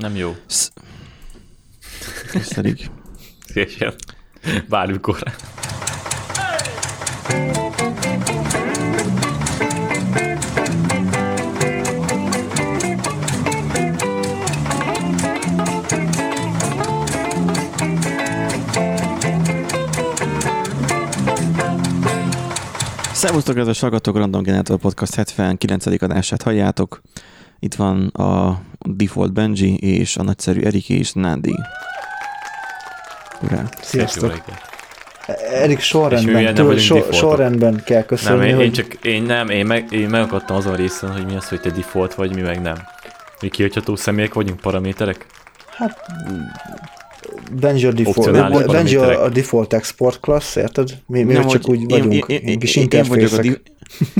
Nem jó. Köszönjük. Szépen. Bármikor. Szervusztok, kedves hallgatók, Random Generator Podcast 79. adását halljátok. Itt van a Default Benji és a nagyszerű Erik és Nandi. Urá. Sziasztok. Erik sorrendben, nem vagyunk so, sorrendben kell Nem, köszönni, én, hogy én, csak, én nem, én, meg, én megakadtam azon a részen, hogy mi az, hogy te default vagy, mi meg nem. Mi kihagyható személyek vagyunk, paraméterek? hát Benji a default, Benji a, default export class, érted? Mi, mi Nem, csak úgy vagyunk, én, én, én, kis én, én, vagyok a di-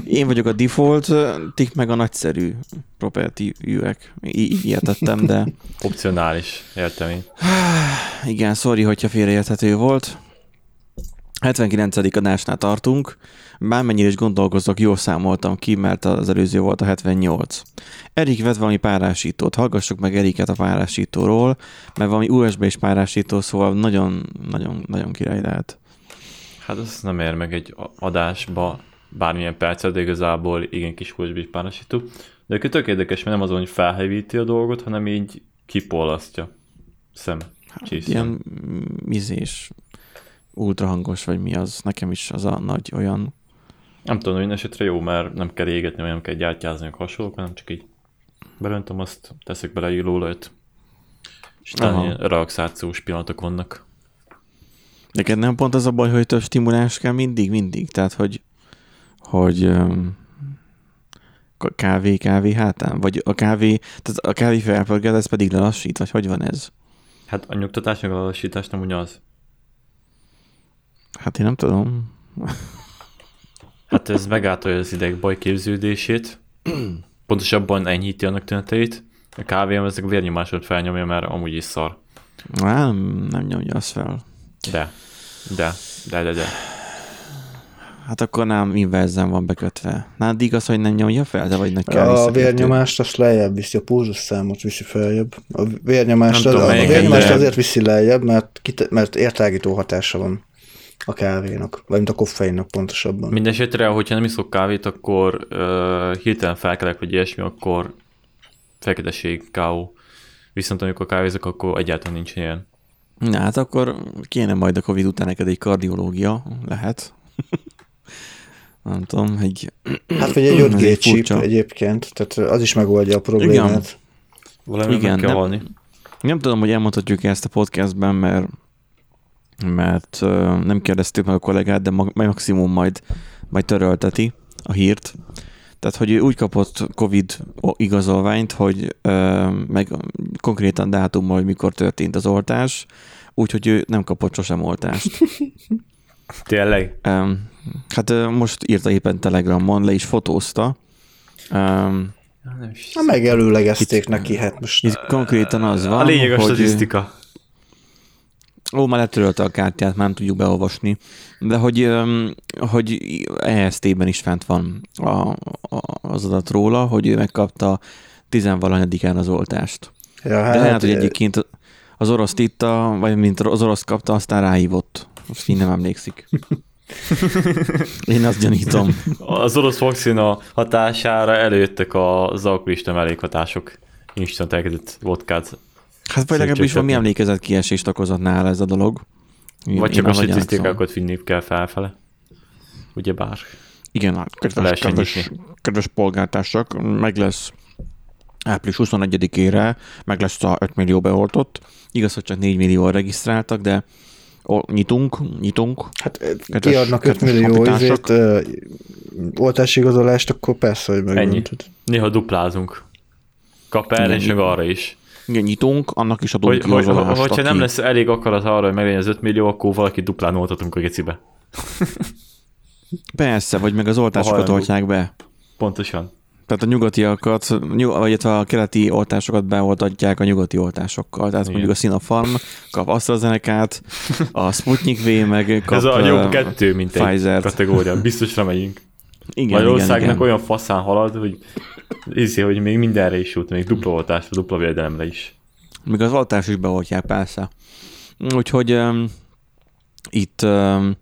én vagyok a default, tik meg a nagyszerű property-űek. Í- Így értettem, de Opcionális, értem én. igen, sorry, hogyha félreérthető volt. 79. adásnál tartunk. Bármennyire is gondolkozok, jól számoltam ki, mert az előző volt a 78. Erik vett valami párásítót, hallgassuk meg Eriket a párásítóról, mert valami USB-s párásító, szóval nagyon, nagyon, nagyon király lehet. Hát az nem ér meg egy adásba bármilyen percet, de igazából igen kis USB párosító. De tök érdekes, mert nem azon, hogy felhevíti a dolgot, hanem így kipollasztja. Szem. Csészem. Ilyen mizés, ultrahangos, vagy mi az, nekem is az a nagy olyan, Nem tudom, hogy esetre jó, mert nem kell égetni, vagy nem kell gyártyázni, meg hasonlók, hanem csak így beröntöm azt, teszek bele és talán Aha. ilyen relaxációs pillanatok vannak. Neked nem pont az a baj, hogy több stimuláns kell mindig, mindig? Tehát, hogy, hogy k- kávé, kávé hátán? Vagy a kávé, tehát a kávé ez pedig lelassít, vagy hogy van ez? Hát a nyugtatás meg a lassítás nem ugyanaz. Hát én nem tudom. Hát ez megáltalja az idegbaj képződését, pontosabban enyhíti annak tüneteit. A kávém ezek a vérnyomásot felnyomja, mert amúgy is szar. Nem, nem nyomja azt fel. De, de, de, de, de. Hát akkor nem inverzen van bekötve. Nád igaz, hogy nem nyomja fel, de vagy nagy kell A vérnyomást azt lejjebb viszi, a pulzus számot viszi feljebb. A vérnyomást, Nem az, tudom, a melyiket, vérnyomást de- azért viszi lejjebb, mert, kite, mert értágító hatása van a kávénak, vagy mint a koffeinnak pontosabban. Mindenesetre, hogyha nem iszok kávét, akkor uh, hirtelen felkelek, vagy ilyesmi, akkor feketeség, káó. Viszont amikor kávézok, akkor egyáltalán nincs ilyen. Na hát akkor kéne majd a Covid után neked egy kardiológia, lehet. nem tudom, egy... Hát vagy egy Ez 5G egy chip furcsa. egyébként, tehát az is megoldja a problémát. Valami Igen, meg kell nem- halni. Nem tudom, hogy elmondhatjuk ezt a podcastben, mert mert nem kérdeztük meg a kollégát, de ma- maximum majd, majd törölteti a hírt. Tehát, hogy ő úgy kapott Covid igazolványt, hogy meg konkrétan dátummal, hogy mikor történt az oltás, úgyhogy ő nem kapott sosem oltást. Tényleg? Um, hát most írta éppen Telegramon, le is fotózta. Um, Na megelőlegezték Itt- neki, hát most itt konkrétan az van, a lényeg a hogy... statisztika. Ó, már letörölte a kártyát, már nem tudjuk beolvasni. De hogy, hogy EST-ben is fent van a, a, az adat róla, hogy ő megkapta tizenvalahanyadikán az oltást. ja, De hát, lehet, hogy egyébként az orosz itta, vagy mint az orosz kapta, aztán ráhívott. Most így nem emlékszik. Én azt gyanítom. Az orosz vakcina hatására előjöttek az alkoholista mellékhatások. Instant elkezdett vodkát. Hát vagy legalábbis valami emlékezett kiesést okozott nála ez a dolog. Én- Vagy csak a statisztikákat vinni kell felfele. Ugye bár. Igen, hát kedves, kedves, kedves polgártársak, meg lesz április 21-ére, meg lesz a 5 millió beoltott. Igaz, hogy csak 4 millió regisztráltak, de o, nyitunk, nyitunk. hát kedves- kiadnak 5 kedves millió honfitársak. izét, ö, oltásigazolást, akkor persze, hogy Ennyi. megmondhatod. Néha duplázunk. Kap erre Igen, és meg arra is. Igen, nyitunk, annak is adunk Hogy, hogy, igazolást, hogyha nem aki- lesz elég akarat arra, hogy meglegyen az 5 millió, akkor valaki duplán oltatunk a gecibe. Persze, vagy meg az oltásokat oltják be. Pontosan. Tehát a nyugatiakat, nyug, vagy illetve a keleti oltásokat beoltatják a nyugati oltásokkal. Tehát Igen. mondjuk a Sinopharm kap AstraZeneca-t, a Sputnik V meg kap Ez a jobb kettő, mint egy Pfizer-t. kategória. Biztosra megyünk. Igen, igen, Magyarországnak igen. olyan faszán halad, hogy hiszi, hogy még mindenre is jut, még dupla oltásra, dupla védelemre is. Még az oltás is beoltják, persze. Úgyhogy um, itt um,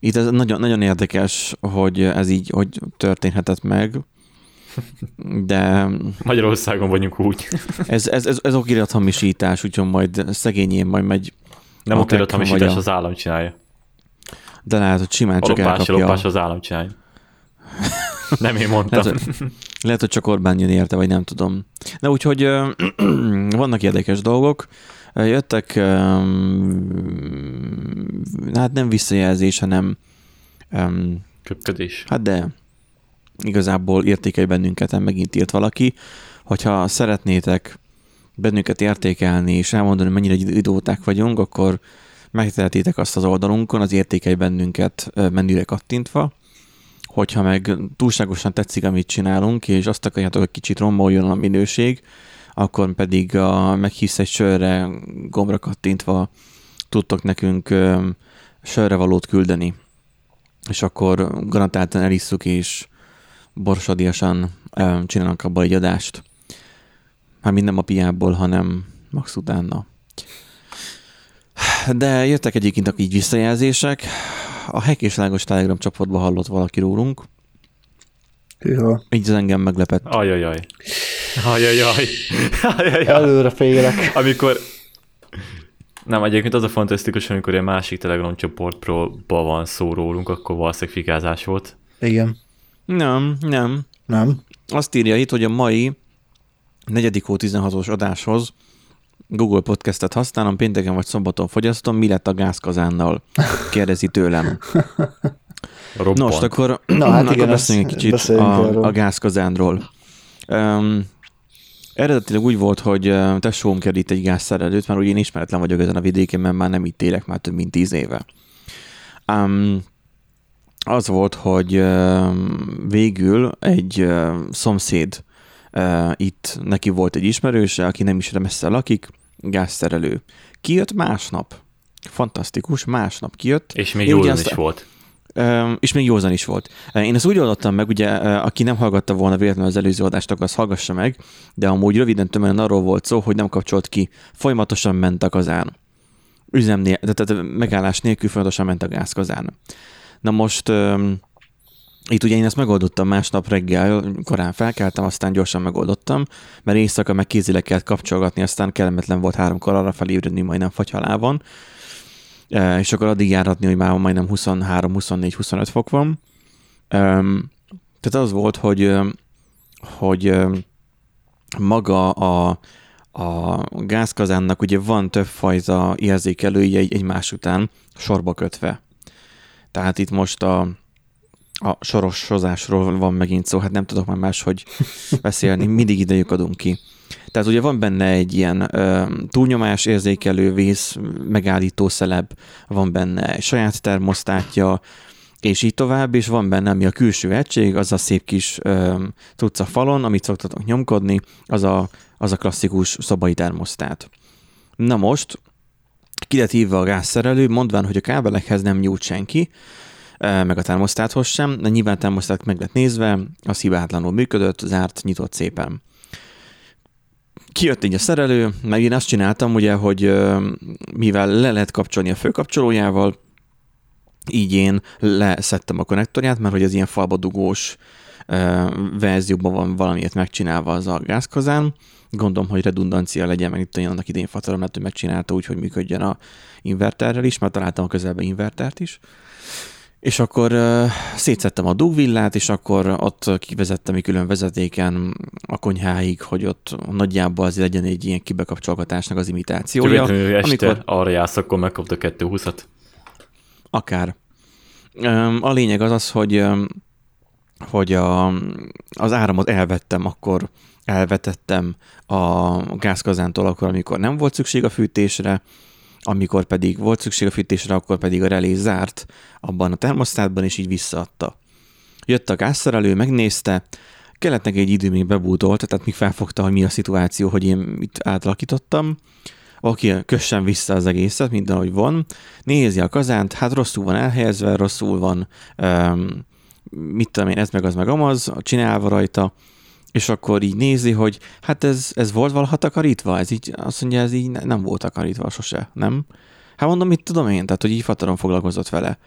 itt ez nagyon, nagyon érdekes, hogy ez így hogy történhetett meg, de... Magyarországon vagyunk úgy. Ez, ez, ez, ez okirathamisítás, úgyhogy majd szegényén majd megy... Nem okirathamisítás, a... az állam csinálja. De lehet, hogy simán csak lopás, elkapja. lopás az állam csinálja. Nem én mondtam. Lehet, hogy, lehet, hogy csak Orbán jön érte, vagy nem tudom. Na úgyhogy ö, vannak érdekes dolgok. Jöttek, ö, hát nem visszajelzés, hanem Köpködés. Hát de igazából értékelj bennünket, megint írt valaki. Hogyha szeretnétek bennünket értékelni és elmondani, mennyire idóták vagyunk, akkor megtehetitek azt az oldalunkon, az értékelj bennünket menüre kattintva. Hogyha meg túlságosan tetszik, amit csinálunk, és azt akarjátok, hogy kicsit romoljon a minőség, akkor pedig a meghívsz egy sörre gombra kattintva tudtok nekünk sörre valót küldeni. És akkor garantáltan elisszuk, és borsodiasan csinálnak abból egy adást. Hát minden a piából, hanem max utána. De jöttek egyébként így visszajelzések. A és Lágos Telegram csoportban hallott valaki rólunk. Hűha. Így az engem meglepett. Ajajaj. Ajajaj. Ajajaj. Előre félek. Amikor... Nem, egyébként az a fantasztikus, amikor egy másik Telegram csoportról van szó rólunk, akkor valószínűleg fikázás volt. Igen. Nem, nem. Nem. Azt írja itt, hogy a mai 4. hó 16-os adáshoz Google Podcastet használom, pénteken vagy szombaton fogyasztom, mi lett a gázkazánnal? Kérdezi tőlem. Roppant. Nos, akkor, Na, hát akkor igen, beszéljünk egy ezt kicsit beszéljünk erről. a, a gázkazánról. Um, eredetileg úgy volt, hogy tesóm itt egy gázszerelőt, mert ugye én ismeretlen vagyok ezen a vidéken, mert már nem itt élek már több mint tíz éve. Um, az volt, hogy uh, végül egy uh, szomszéd uh, itt neki volt egy ismerőse, aki nem is messze lakik, gázszerelő. Kijött másnap. Fantasztikus, másnap kijött. És még józan is volt. És még józan is volt. Én ezt úgy oldottam meg, ugye, aki nem hallgatta volna véletlenül az előző adást, akkor azt hallgassa meg, de amúgy röviden tömören arról volt szó, hogy nem kapcsolt ki, folyamatosan ment a kazán. Üzemnél, tehát, megállás nélkül folyamatosan ment a gázkazán. Na most ö, itt ugye én ezt megoldottam másnap reggel, korán felkeltem, aztán gyorsan megoldottam, mert éjszaka meg kézileg kellett kapcsolgatni, aztán kellemetlen volt háromkor arra felébredni, majdnem fagyhalában. E, és akkor addig járatni, hogy már majdnem 23, 24, 25 fok van. Tehát az volt, hogy, hogy maga a, a gázkazánnak ugye van többfajta érzékelője egy, egymás után sorba kötve. Tehát itt most a, a sorosozásról van megint szó, hát nem tudok már máshogy beszélni, mindig idejük adunk ki. Tehát ugye van benne egy ilyen ö, túlnyomás érzékelő vész megállító szeleb, van benne saját termosztátja, és így tovább, és van benne, ami a külső egység, az a szép kis ö, tudsz a falon, amit szoktatok nyomkodni, az a, az a klasszikus szobai termosztát. Na most, ki hívva a gázszerelő, mondván, hogy a kábelekhez nem nyújt senki, meg a termosztáthoz sem, de nyilván a termosztát meg lett nézve, az hibátlanul működött, zárt, nyitott szépen kijött így a szerelő, meg én azt csináltam ugye, hogy mivel le lehet kapcsolni a főkapcsolójával, így én leszettem a konnektorját, mert hogy az ilyen falba dugós verzióban van valamiért megcsinálva az a gázkazán. Gondolom, hogy redundancia legyen, meg itt olyan annak idén Fatarom lett, hogy megcsinálta úgy, hogy működjön a inverterrel is, mert találtam a közelben invertert is. És akkor uh, szétszettem a dugvillát, és akkor ott kivezettem egy külön vezetéken a konyháig, hogy ott nagyjából azért legyen egy ilyen kibekapcsolgatásnak az imitációja. Este amikor- arra jársz, akkor megkapta 220-at. Akár. A lényeg az az, hogy, hogy a, az áramot elvettem, akkor elvetettem a gázkazántól akkor, amikor nem volt szükség a fűtésre, amikor pedig volt szükség a fűtésre, akkor pedig a relé zárt abban a termosztátban, és így visszaadta. Jött a gázszerelő, megnézte, kellett neki egy idő, még bebútolt, tehát még felfogta, hogy mi a szituáció, hogy én itt átalakítottam. Oké, kössen vissza az egészet, mint ahogy van. Nézi a kazánt, hát rosszul van elhelyezve, rosszul van, um, mit tudom én, ez meg az meg amaz, csinálva rajta, és akkor így nézi, hogy hát ez, ez volt valaha takarítva? Ez így, azt mondja, ez így nem volt takarítva sose, nem? Hát mondom, mit tudom én, tehát hogy így fataron foglalkozott vele.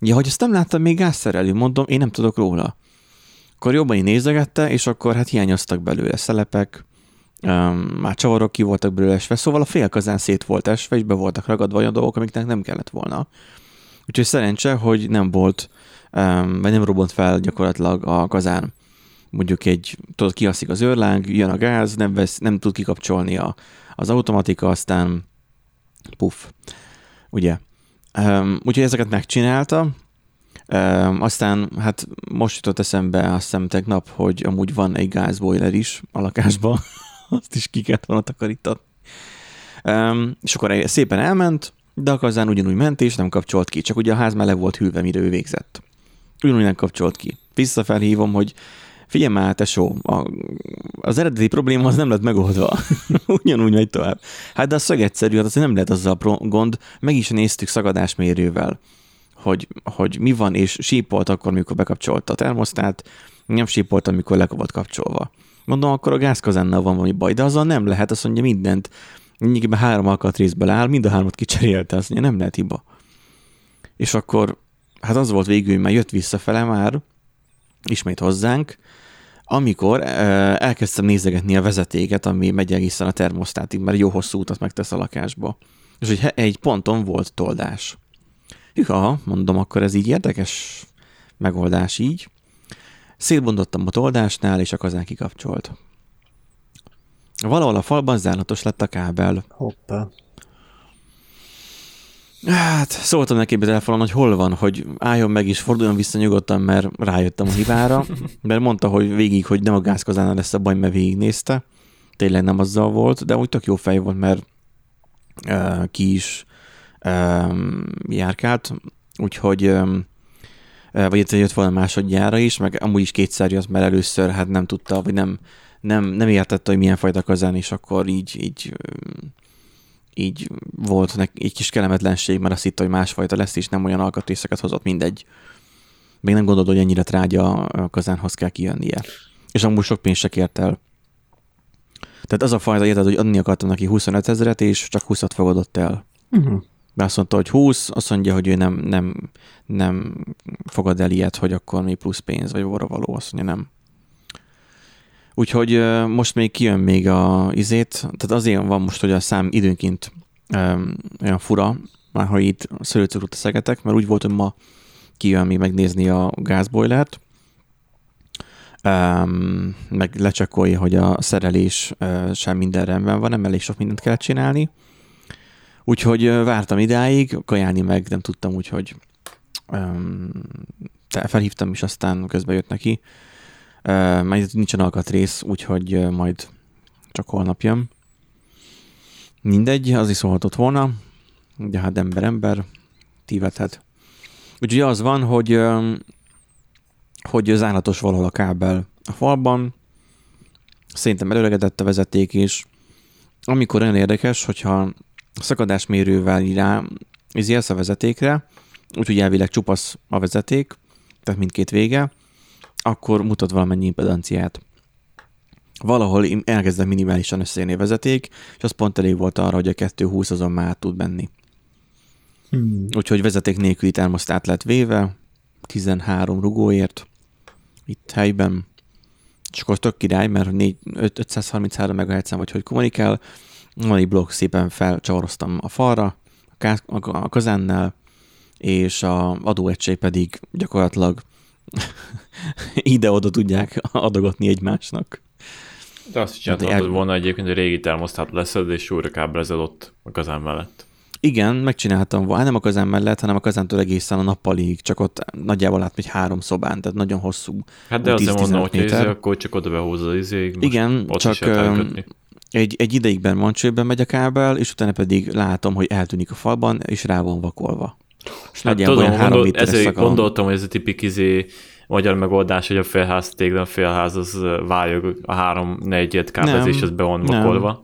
Ja, hogy ezt nem láttam még gázszerelő, mondom, én nem tudok róla. Akkor jobban így nézegette, és akkor hát hiányoztak belőle szelepek, um, már csavarok ki voltak belőle esve, szóval a fél kazán szét volt esve, és be voltak ragadva olyan dolgok, amiknek nem kellett volna. Úgyhogy szerencse, hogy nem volt, um, vagy nem robbant fel gyakorlatilag a kazán. Mondjuk egy, tudod, kiaszik az őrláng, jön a gáz, nem, vesz, nem tud kikapcsolni a, az automatika, aztán puff, ugye. Um, úgyhogy ezeket megcsinálta, Um, aztán hát most jutott eszembe azt hiszem tegnap, hogy amúgy van egy gázboiler is a lakásban, azt is ki kellett volna takarítani. Um, és akkor szépen elment, de a kazán ugyanúgy ment és nem kapcsolt ki, csak ugye a ház meleg volt hűlve, mire ő végzett. Ugyanúgy nem kapcsolt ki. Visszafelhívom, hogy figyelj már, tesó, a, az eredeti probléma az nem lett megoldva. Ugyanúgy megy tovább. Hát de a szög egyszerű, hát az nem lehet azzal a gond, meg is néztük szagadásmérővel hogy, hogy mi van, és sípolt akkor, mikor bekapcsolta a termosztát, nem sípolt, amikor le volt kapcsolva. Mondom, akkor a gázkazánnal van valami baj, de azzal nem lehet, azt mondja mindent. Mindegyikben három alkatrészből áll, mind a hármat kicserélte, azt mondja, nem lehet hiba. És akkor, hát az volt végül, mert jött visszafele már, ismét hozzánk, amikor elkezdtem nézegetni a vezetéket, ami megy egészen a termosztátig, mert jó hosszú utat megtesz a lakásba. És hogy egy ponton volt toldás. Hűha, mondom, akkor ez így érdekes megoldás így. Szétbondottam a toldásnál, és a kazán kikapcsolt. Valahol a falban zárlatos lett a kábel. Hoppá. Hát, szóltam neki telefonon, hogy hol van, hogy álljon meg és forduljon vissza nyugodtan, mert rájöttem a hibára, mert mondta, hogy végig, hogy nem a gázkazánnal lesz a baj, mert végignézte. Tényleg nem azzal volt, de úgy tök jó fej volt, mert uh, ki is um, járkált, úgyhogy um, vagy itt jött volna másodjára is, meg amúgy is kétszer jött, mert először hát nem tudta, vagy nem, nem, nem értette, hogy milyen fajta kazán, és akkor így, így, így volt neki egy kis kellemetlenség, mert azt hitte, hogy másfajta lesz, és nem olyan alkatrészeket hozott, mindegy. Még nem gondolod, hogy ennyire trágya kazánhoz kell kijönnie. És amúgy sok pénzt se kért el. Tehát az a fajta érted, hogy adni akartam neki 25 ezeret, és csak 20-at fogadott el. Uh-huh. De azt mondta, hogy 20, azt mondja, hogy ő nem, nem, nem fogad el ilyet, hogy akkor még plusz pénz, vagy óra való, azt mondja, nem. Úgyhogy most még kijön még a izét, tehát azért van most, hogy a szám időnként um, olyan fura, már ha itt szőlőcukrot szegetek, mert úgy volt, hogy ma kijön még megnézni a gázbojlert, meg lecsekolja, hogy a szerelés uh, sem minden rendben van, nem elég sok mindent kell csinálni, Úgyhogy vártam idáig, kajálni meg nem tudtam, úgyhogy um, felhívtam is, aztán közben jött neki. Uh, majd nincsen alkatrész, úgyhogy majd csak holnap jön. Mindegy, az is szólhatott volna, de hát ember ember, tívedhet. Úgyhogy az van, hogy, hogy zárlatos valahol a kábel a falban, szerintem előregedett a vezeték is. Amikor olyan érdekes, hogyha szakadásmérővel rá izélsz a vezetékre, úgyhogy elvileg csupasz a vezeték, tehát mindkét vége, akkor mutat valamennyi impedanciát. Valahol elkezdett minimálisan összejönni a vezeték, és az pont elég volt arra, hogy a 220 azon már tud menni. Hmm. Úgyhogy vezeték nélküli termosztát lett véve, 13 rugóért, itt helyben, és akkor tök király, mert 4, 533 MHz vagy hogy kommunikál, van egy blokk, szépen felcsavaroztam a falra, a kazánnál, és a adóegység pedig gyakorlatilag ide-oda tudják adogatni egymásnak. De azt is csináltad el... volna egyébként, hogy régi termosztát leszed, és újra kábelezed ott a kazán mellett. Igen, megcsináltam volna, nem a kazán mellett, hanem a kazántól egészen a nappalig, csak ott nagyjából lát, hogy három szobán, tehát nagyon hosszú. Hát de azért mondom, hogy izé, akkor csak oda behúzod az izéig. Igen, csak egy, egy ideigben mancsőben megy a kábel, és utána pedig látom, hogy eltűnik a falban, és rá van vakolva. És hát tudom, olyan három gondol, ezért gondoltam, hogy ez a tipik izé, magyar megoldás, hogy a félház tégla, a félház az vályog a három negyed kábelzés, az be van vakolva.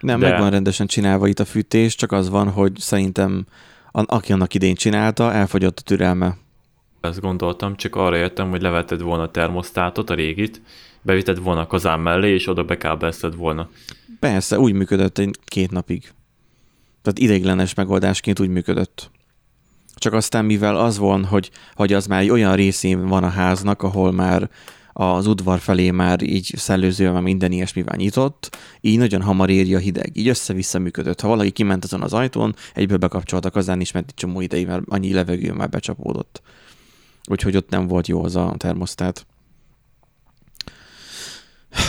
Nem, De... meg van rendesen csinálva itt a fűtés, csak az van, hogy szerintem aki annak idén csinálta, elfogyott a türelme. Ezt gondoltam, csak arra jöttem, hogy levetted volna a termosztátot, a régit, bevitted volna a kazán mellé, és oda bekábelzted volna. Persze, úgy működött egy két napig. Tehát ideiglenes megoldásként úgy működött. Csak aztán, mivel az van, hogy, hogy az már egy olyan részén van a háznak, ahol már az udvar felé már így szellőzővel minden ilyesmivel nyitott, így nagyon hamar érje a hideg. Így össze-vissza működött. Ha valaki kiment azon az ajtón, egyből bekapcsoltak kazán is, mert egy csomó ideig, mert annyi levegő már becsapódott. Úgyhogy ott nem volt jó az a termosztát.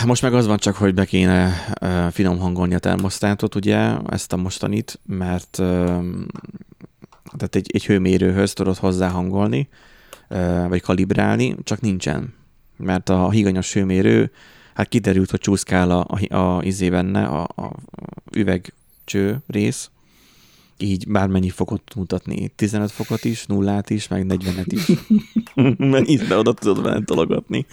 Most meg az van csak, hogy be kéne finom hangolni a termosztátot, ugye, ezt a mostanit, mert tehát egy, egy hőmérőhöz tudod hozzáhangolni, vagy kalibrálni, csak nincsen. Mert a higanyos hőmérő, hát kiderült, hogy csúszkál a, a, a izé benne, a, a üvegcső rész, így bármennyi fokot mutatni, 15 fokot is, nullát is, meg 40-et is. Mert így oda tudod vele tologatni.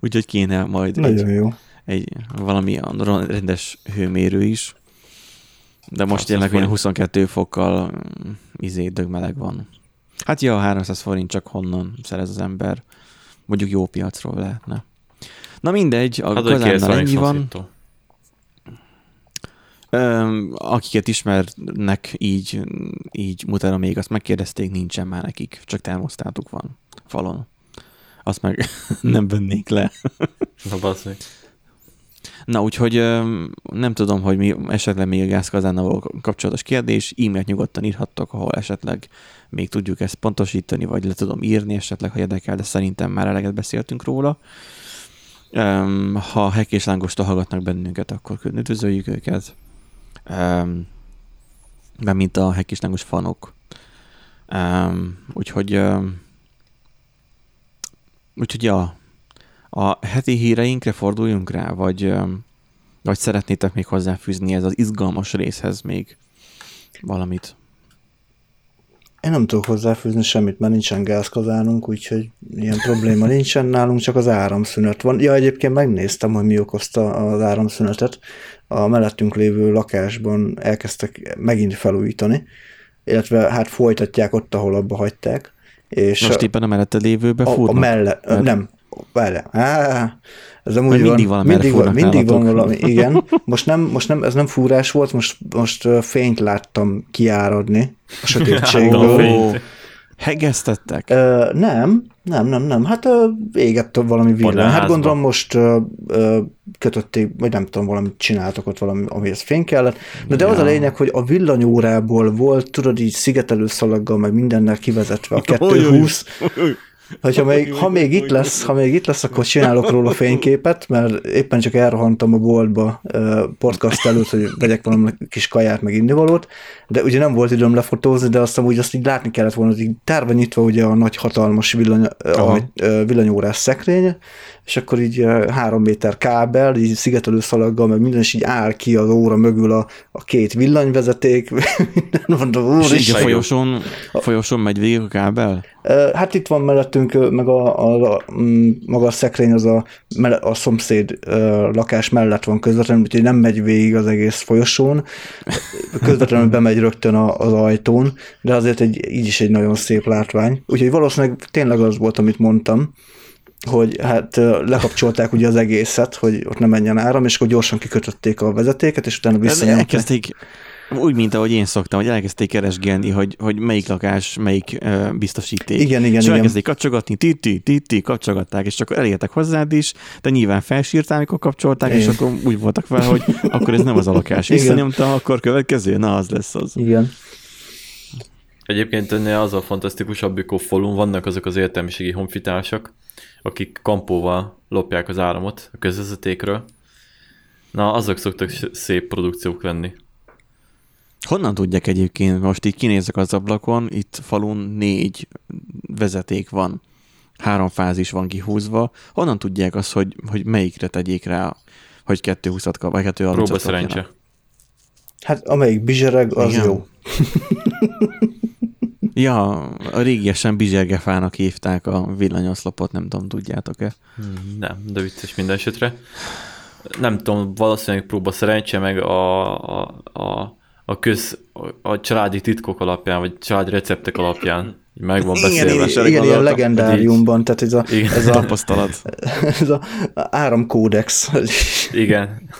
Úgyhogy kéne majd Nagyon egy, jó. egy valami rendes hőmérő is. De most 600 tényleg olyan forint. 22 fokkal mm, izé dögmeleg van. Hát ja, 300 forint csak honnan szerez az ember. Mondjuk jó piacról lehetne. Na mindegy, a Hát, kazánnal 90 ennyi van. Öm, akiket ismernek így, így mutára még, azt megkérdezték, nincsen már nekik, csak termosztátuk van falon. Azt meg nem vennék le. Na. Na, úgyhogy nem tudom, hogy mi esetleg még a gázkazánnal kapcsolatos kérdés, e-mailt nyugodtan írhattok, ahol esetleg még tudjuk ezt pontosítani, vagy le tudom írni esetleg, ha érdekel, de szerintem már eleget beszéltünk róla. Ha hek és lángostól hallgatnak bennünket, akkor üdvözöljük őket. Nem mint a hek és lángos fanok. Úgyhogy úgyhogy ja, a heti híreinkre forduljunk rá, vagy, vagy szeretnétek még hozzáfűzni ez az izgalmas részhez még valamit? Én nem tudok hozzáfűzni semmit, mert nincsen gázkazánunk, úgyhogy ilyen probléma nincsen nálunk, csak az áramszünet van. Ja, egyébként megnéztem, hogy mi okozta az áramszünetet. A mellettünk lévő lakásban elkezdtek megint felújítani, illetve hát folytatják ott, ahol abba hagyták. És Most éppen a mellette lévőbe a, a fúrnak? melle, Mert- nem, várjál, Á, ez amúgy mindig van, mindig, van, mindig van nálatok. valami, igen. Most nem, most nem, ez nem fúrás volt, most, most fényt láttam kiáradni a sötétségből. Fényt. hegesztettek? Ö, nem, nem, nem, nem. Hát ö, égett valami villany. Hát gondolom most ö, ö, kötötték, vagy nem tudom, valamit csináltak ott valami, amihez fény kellett. Na de az a Ja. lényeg, hogy a villanyórából volt, tudod, így szigetelő szalaggal, meg mindennel kivezetve a Oj, oj, oj. 220. Hogyha még, ha még itt lesz, ha még itt lesz, akkor csinálok róla fényképet, mert éppen csak elrohantam a boltba podcast előtt, hogy vegyek valami kis kaját, meg innivalót, de ugye nem volt időm lefotózni, de azt úgy azt így látni kellett volna, hogy így tárva nyitva ugye a nagy hatalmas villany, a, villanyórás szekrény, és akkor így ö, három méter kábel, így szigetelő szalaggal, meg minden, és így áll ki az óra mögül a, a két villanyvezeték, minden mondom, És így a folyosón, a folyosón megy végig a kábel? Ö, Hát itt van mellettünk, ö, meg a, a, a mm, maga a szekrény az a, a szomszéd lakás mellett van közvetlenül, úgyhogy nem megy végig az egész folyosón, közvetlenül bemegy rögtön a, az ajtón, de azért egy, így is egy nagyon szép látvány. Úgyhogy valószínűleg tényleg az volt, amit mondtam, hogy hát lekapcsolták ugye az egészet, hogy ott ne menjen áram, és akkor gyorsan kikötötték a vezetéket, és utána visszanyomták. Elkezdték, úgy, mint ahogy én szoktam, hogy elkezdték keresgélni, hogy, hogy melyik lakás, melyik uh, biztosíték. Igen, igen, és igen. elkezdték kapcsogatni, titi, titi, kapcsogatták, és akkor elértek hozzád is, de nyilván felsírtál, amikor kapcsolták, és Igen. akkor úgy voltak fel, hogy akkor ez nem az a lakás. Igen. Visszanyomta, akkor következő, na az lesz az. Igen. Egyébként ennél az a fantasztikusabb, amikor falun vannak azok az értelmiségi honfitársak, akik kampóval lopják az áramot a közvezetékről. Na, azok szoktak szép produkciók lenni. Honnan tudják egyébként, most így kinézek az ablakon, itt falun négy vezeték van, három fázis van kihúzva, honnan tudják azt, hogy, hogy melyikre tegyék rá, hogy 220-at kap, vagy 230 Próba szerencse. Hát amelyik bizsereg, az Igen. jó. Ja, a régiesen bizsergefának hívták a villanyoszlopot, nem tudom, tudjátok-e? Nem, de vicces minden esetre. Nem tudom, valószínűleg próba szerencse, meg a, a, a, a köz, a családi titkok alapján, vagy családi receptek alapján meg van Igen, beszélve. igen, Esetleg igen, ilyen legendáriumban, tehát ez a, Igen. ez a, Tapasztalat. ez a áramkódex. Igen.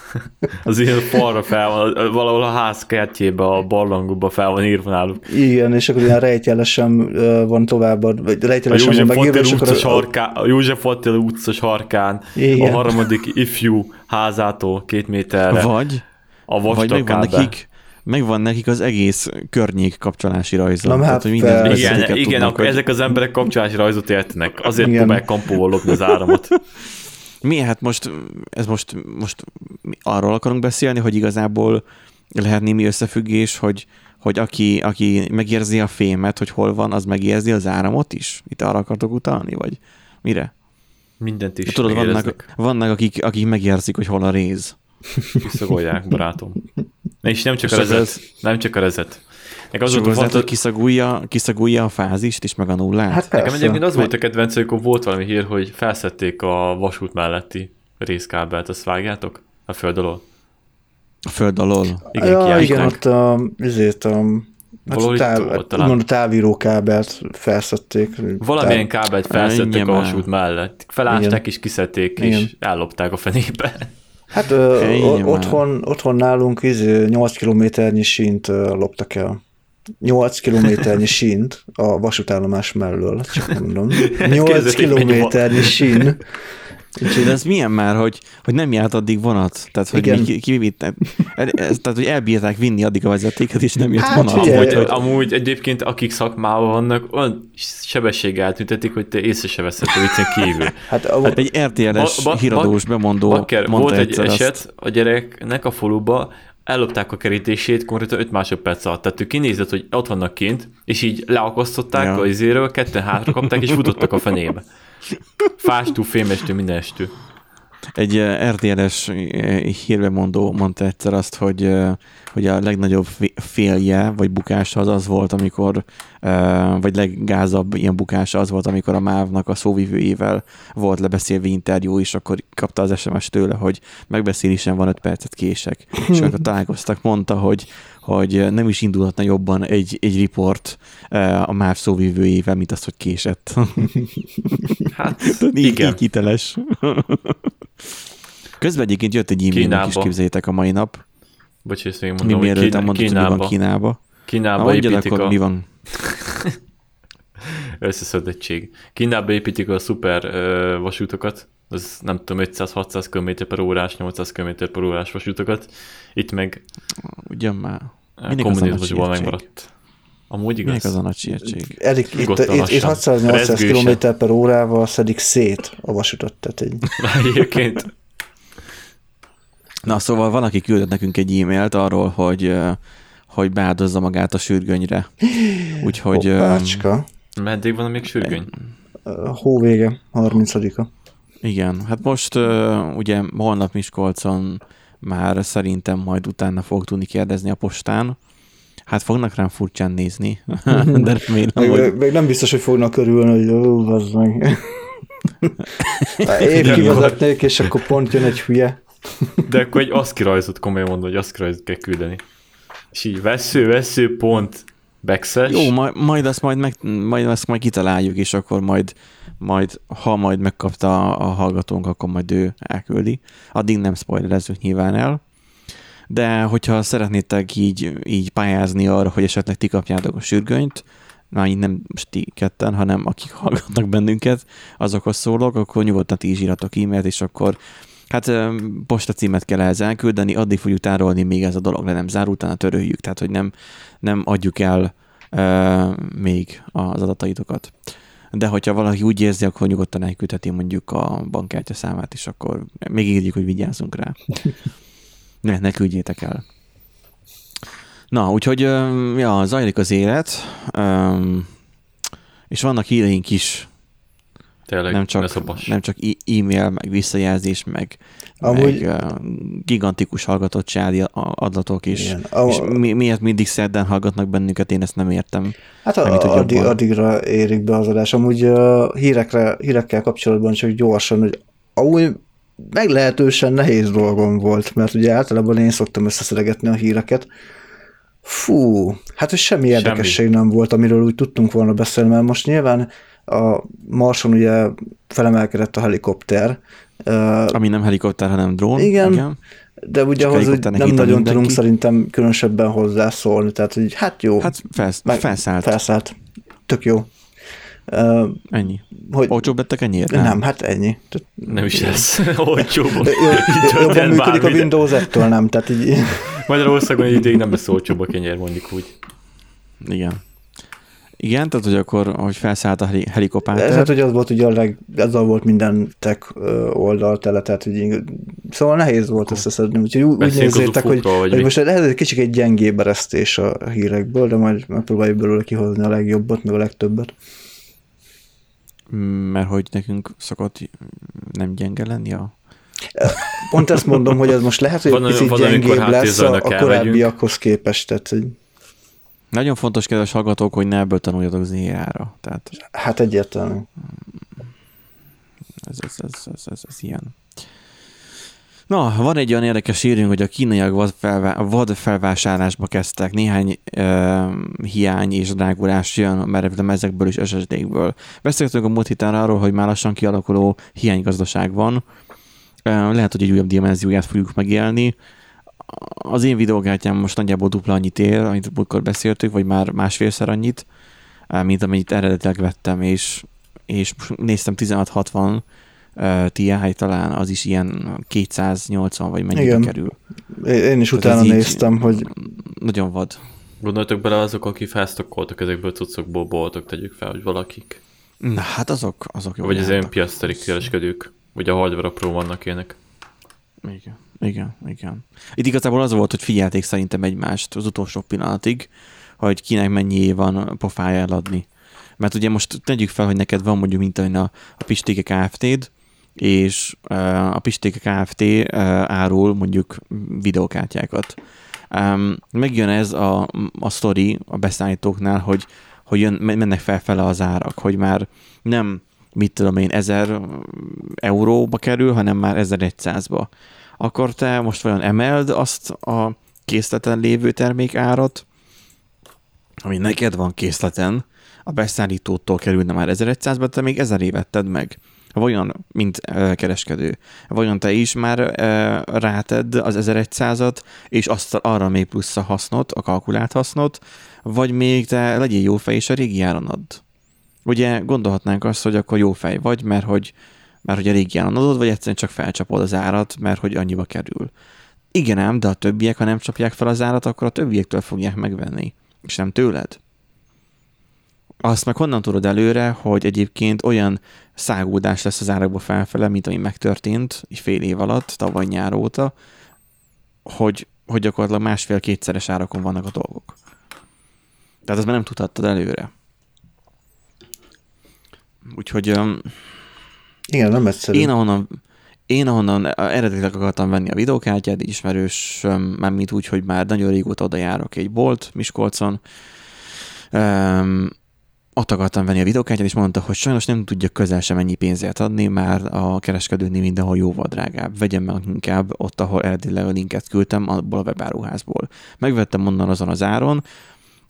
Az ilyen falra fel van, valahol a ház kertjébe, a barlangokba fel van írva náluk. Igen, és akkor ilyen rejtjelesen van tovább, vagy A rejtjelesen van József megírva, és akkor utca, a- sarkán, a József Attila utca sarkán, Igen. a harmadik ifjú házától két méterre, Vagy, a vagy vastag megvan kábel. Megvan nekik az egész környék kapcsolási rajza. Na, hát hogy minden persze. Igen, igen tudnak, akkor hogy ezek az emberek kapcsolási rajzot értenek. Azért Igen. próbálják kampóval lopni az áramot. Mi, hát most, ez most, most arról akarunk beszélni, hogy igazából lehet némi összefüggés, hogy, hogy aki, aki megérzi a fémet, hogy hol van, az megérzi az áramot is? Itt arra akartok utalni, vagy mire? Mindent is Tudod, megéreznek. vannak, vannak akik, akik megérzik, hogy hol a réz. Kiszagolják, barátom. És nem csak a És rezet. ez- Nem csak a rezet. Nekem az És volt a lehet, hogy fontos, kiszagulja, kiszagulja a fázist is, meg a nullát? Hát persze. nekem egyébként az volt a kedvenc, amikor volt valami hír, hogy felszették a vasút melletti részkábelt, azt vágjátok? A föld alól. a föld alól. Igen, ja, kiásták. igen, ott a, ezért a, hát a táv, volt talán. a távírókábelt felszették. Valamilyen kábelt felszettek a vasút mellett. Felásták Igen. és kiszedték, és Igen. ellopták a fenébe. Hát ö, már. otthon, otthon nálunk izé, 8 kilométernyi sínt loptak el. 8 kilométernyi sínt a vasútállomás mellől, csak mondom. 8 Képzeljétek, mennyi kilométernyi sín. De ez milyen már, hogy, hogy nem járt addig vonat? Tehát, hogy Igen. mi ki, kivittek, ez, tehát, hogy elbírták vinni addig a vezetéket, és nem jött Hát vonat. figyelj, Amúgy, hogy, amúgy egyébként akik szakmában vannak, olyan sebességgel eltüntetik, hogy te észre se veszed a viccen kívül. Hát, a, hát egy RTL-es Ba- ba- híradós bemondó Bakker, mondta volt egy egyszer eset, a gyereknek a faluba ellopták a kerítését konkrétan 5 másodperc alatt. Tehát ő kinézett, hogy ott vannak kint, és így leakasztották Ja. a izéről, ketten hátra kapták, és futottak a fenébe. Fástú, fémestő, mindenestő. Egy eh, RTL-es eh, hírbemondó mondta egyszer azt, hogy, eh, hogy a legnagyobb fé- félje, vagy bukása az az volt, amikor, vagy leggázabb ilyen bukása az volt, amikor a MÁV-nak a szóvivőjével volt lebeszélve interjú, és akkor kapta az SMS tőle, hogy megbeszélésen van 5 percet kések. És amikor találkoztak, mondta, hogy, hogy nem is indulhatna jobban egy, egy riport a MÁV szóvivőjével, mint azt, hogy késett. Hát, így, igen. így hiteles. Közben egyébként jött egy e-mailünk is, Kínába. képzeljétek a mai nap. Bocs, ezt még Mi mondom, hogy mielőtt Kína, elmondtuk, hogy mi van Kínába, Kínába. Kínába Na, építik akkor, a mi van? összeszedettség. Kínába építik a szuper ö, vasútokat, az nem tudom, 500-600 km per órás, 800 km per órás vasútokat. Itt meg Ugyan már. kommunizmusból megmaradt. Amúgy igaz. Minek az a nagy sértség? Erik, itt, itt, itt lassan. 600-800 Rezgősen. km per órával szedik szét a vasutat, tehát egy Egyébként Na, szóval valaki küldött nekünk egy e-mailt arról, hogy hogy beáldozza magát a sürgönyre. Úgyhogy hoppácska. meddig van még sürgöny? A hó vége, 30-a. igen, hát most ugye holnap Miskolcon már szerintem majd utána fog tudni kérdezni a postán. Hát fognak rám furcsán nézni, de remélem, Még, hogy még nem biztos, hogy fognak örülni, hogy ó, az meg. Épp kivezetnék, és akkor pont jön egy hülye. De akkor egy ASCII rajzot komolyan mondom, hogy ASCII kell küldeni. És így vesző, vesző, pont, backslash. Jó, majd, majd azt majd, meg, majd azt majd kitaláljuk, és akkor majd, majd ha majd megkapta a hallgatónk, akkor majd ő elküldi. Addig nem spoilerezzük nyilván el. De hogyha szeretnétek így, így pályázni arra, hogy esetleg ti kapjátok a sürgönyt, már így nem most ti ketten, hanem akik hallgatnak bennünket, azokhoz szólok, akkor nyugodtan ti is írhatok e-mailt, és akkor hát ö, postacímet kell ehhez elküldeni, addig fogjuk tárolni, még ez a dolog le nem zár, utána töröljük, tehát hogy nem, nem adjuk el ö, még az adataitokat. De hogyha valaki úgy érzi, akkor nyugodtan elküldheti mondjuk a bankkártya számát, és akkor még írjuk, hogy vigyázzunk rá. Ne, ne küldjétek el. Na, úgyhogy ja, zajlik az élet, és vannak híreink is, Tényleg, nem ne csak, nem csak e-mail, meg visszajelzés, meg, Amúgy- meg uh, gigantikus hallgatottsági a- adatok is. Igen. És A- mi, miért mindig szerdán hallgatnak bennünket, én ezt nem értem. Hát hogy a, addig, addigra érik be az adás. Amúgy uh, hírekre, hírekkel kapcsolatban csak gyorsan, hogy amúgy meglehetősen nehéz dolgom volt, mert ugye általában én szoktam összeszedegetni a híreket, Fú, hát hogy semmi érdekesség nem volt, amiről úgy tudtunk volna beszélni, mert most nyilván a Marson ugye felemelkedett a helikopter. Ami nem helikopter, hanem drón. Igen, igen. de ugye ahhoz hogy nem nagyon mindenki. tudunk szerintem különösebben hozzászólni, tehát hogy hát jó. Hát felsz, meg, felszállt. Felszállt. Tök jó. Uh, ennyi. Hogy, Olcsóbb lettek ennyire? Nem? nem, hát ennyi. Nem is lesz olcsóbb. Jobban működik a Windows 1-től, nem? Tehát így... Magyarországon egy ideig nem lesz olcsóbb a kenyér, mondjuk úgy. Igen. Igen, tehát hogy akkor, hogy felszállt a helikopter. Ez hát, hogy az volt ugye a leg, azzal volt minden tech oldal tele, tehát hogy szóval nehéz volt összeszedni, úgyhogy úgy nézzétek, hogy, hogy most ez egy kicsit egy gyengébb eresztés a hírekből, de majd megpróbáljuk belőle kihozni a legjobbat, meg a legtöbbet. Mert hogy nekünk szokott nem gyenge lenni a Pont ezt mondom, hogy ez most lehet, hogy van, egy picit gyengébb lesz a, a korábbiakhoz képest. Tehát, hogy... Nagyon fontos, kedves hallgatók, hogy ne ebből tanuljatok ZR-ra. Tehát... Hát egyértelmű. Ez, ez, ez, ez, ez, ez ilyen. Na, van egy olyan érdekes írünk, hogy a kínaiak vad, felvá- vad felvásárlásba kezdtek. Néhány uh, hiány és drágulás jön, mert ezekből is SSD-kből. Beszéltünk a múlt héten arról, hogy már lassan kialakuló hiánygazdaság van. Uh, lehet, hogy egy újabb dimenzióját fogjuk megélni. Az én videógártyám most nagyjából dupla annyit ér, amit múltkor beszéltük, vagy már másfélszer annyit, mint amennyit eredetileg vettem, és, és néztem 1660 uh, TI talán az is ilyen 280 vagy mennyibe Igen. kerül. Én is Tehát utána néztem, hogy... Nagyon vad. Gondoltok bele azok, akik felsztokkoltak ezekből cuccokból boltok, tegyük fel, hogy valakik. Na, hát azok, azok jó. Vagy az ilyen piaszteri kereskedők, vagy a Hardware Pro vannak ilyenek. Igen, igen, igen. Itt igazából az volt, hogy figyelték szerintem egymást az utolsó pillanatig, hogy kinek mennyi van pofája eladni. Mert ugye most tegyük fel, hogy neked van mondjuk mint a, a Pistéke Kft-d, és a Pistéke Kft. árul mondjuk videókártyákat. Megjön ez a, a sztori a beszállítóknál, hogy, hogy jön, mennek felfele az árak, hogy már nem mit tudom én, 1000 euróba kerül, hanem már 1100-ba. Akkor te most vajon emeld azt a készleten lévő termék árat, ami neked van készleten, a beszállítótól kerülne már 1100-ba, te még 1000 vetted meg. Vajon, mint kereskedő, vajon te is már rátedd az 1100-at, és azt arra még plusz a hasznot, a kalkulált hasznot, vagy még te legyél jó fej, és a régi áron add. Ugye gondolhatnánk azt, hogy akkor jó fej vagy, mert hogy, mert hogy a régi adod, vagy egyszerűen csak felcsapod az árat, mert hogy annyiba kerül. Igen ám, de a többiek, ha nem csapják fel az árat, akkor a többiektől fogják megvenni, és nem tőled. Azt meg honnan tudod előre, hogy egyébként olyan szágódás lesz az árakba felfele, mint ami megtörtént egy fél év alatt, tavaly nyár óta, hogy, hogy gyakorlatilag másfél-kétszeres árakon vannak a dolgok. Tehát ezt már nem tudhattad előre. Úgyhogy... Igen, nem egyszerű. Én ahonnan, én ahonnan eredetileg akartam venni a videókártyát, ismerős, már mint úgy, hogy már nagyon régóta oda járok egy bolt Miskolcon, um, ott akartam venni a videókártyát, és mondta, hogy sajnos nem tudja közel sem ennyi pénzért adni, már a kereskedőnél mindenhol jóval drágább. Vegyem meg inkább ott, ahol eredetileg a linket küldtem, abból a webáruházból. Megvettem onnan azon az áron,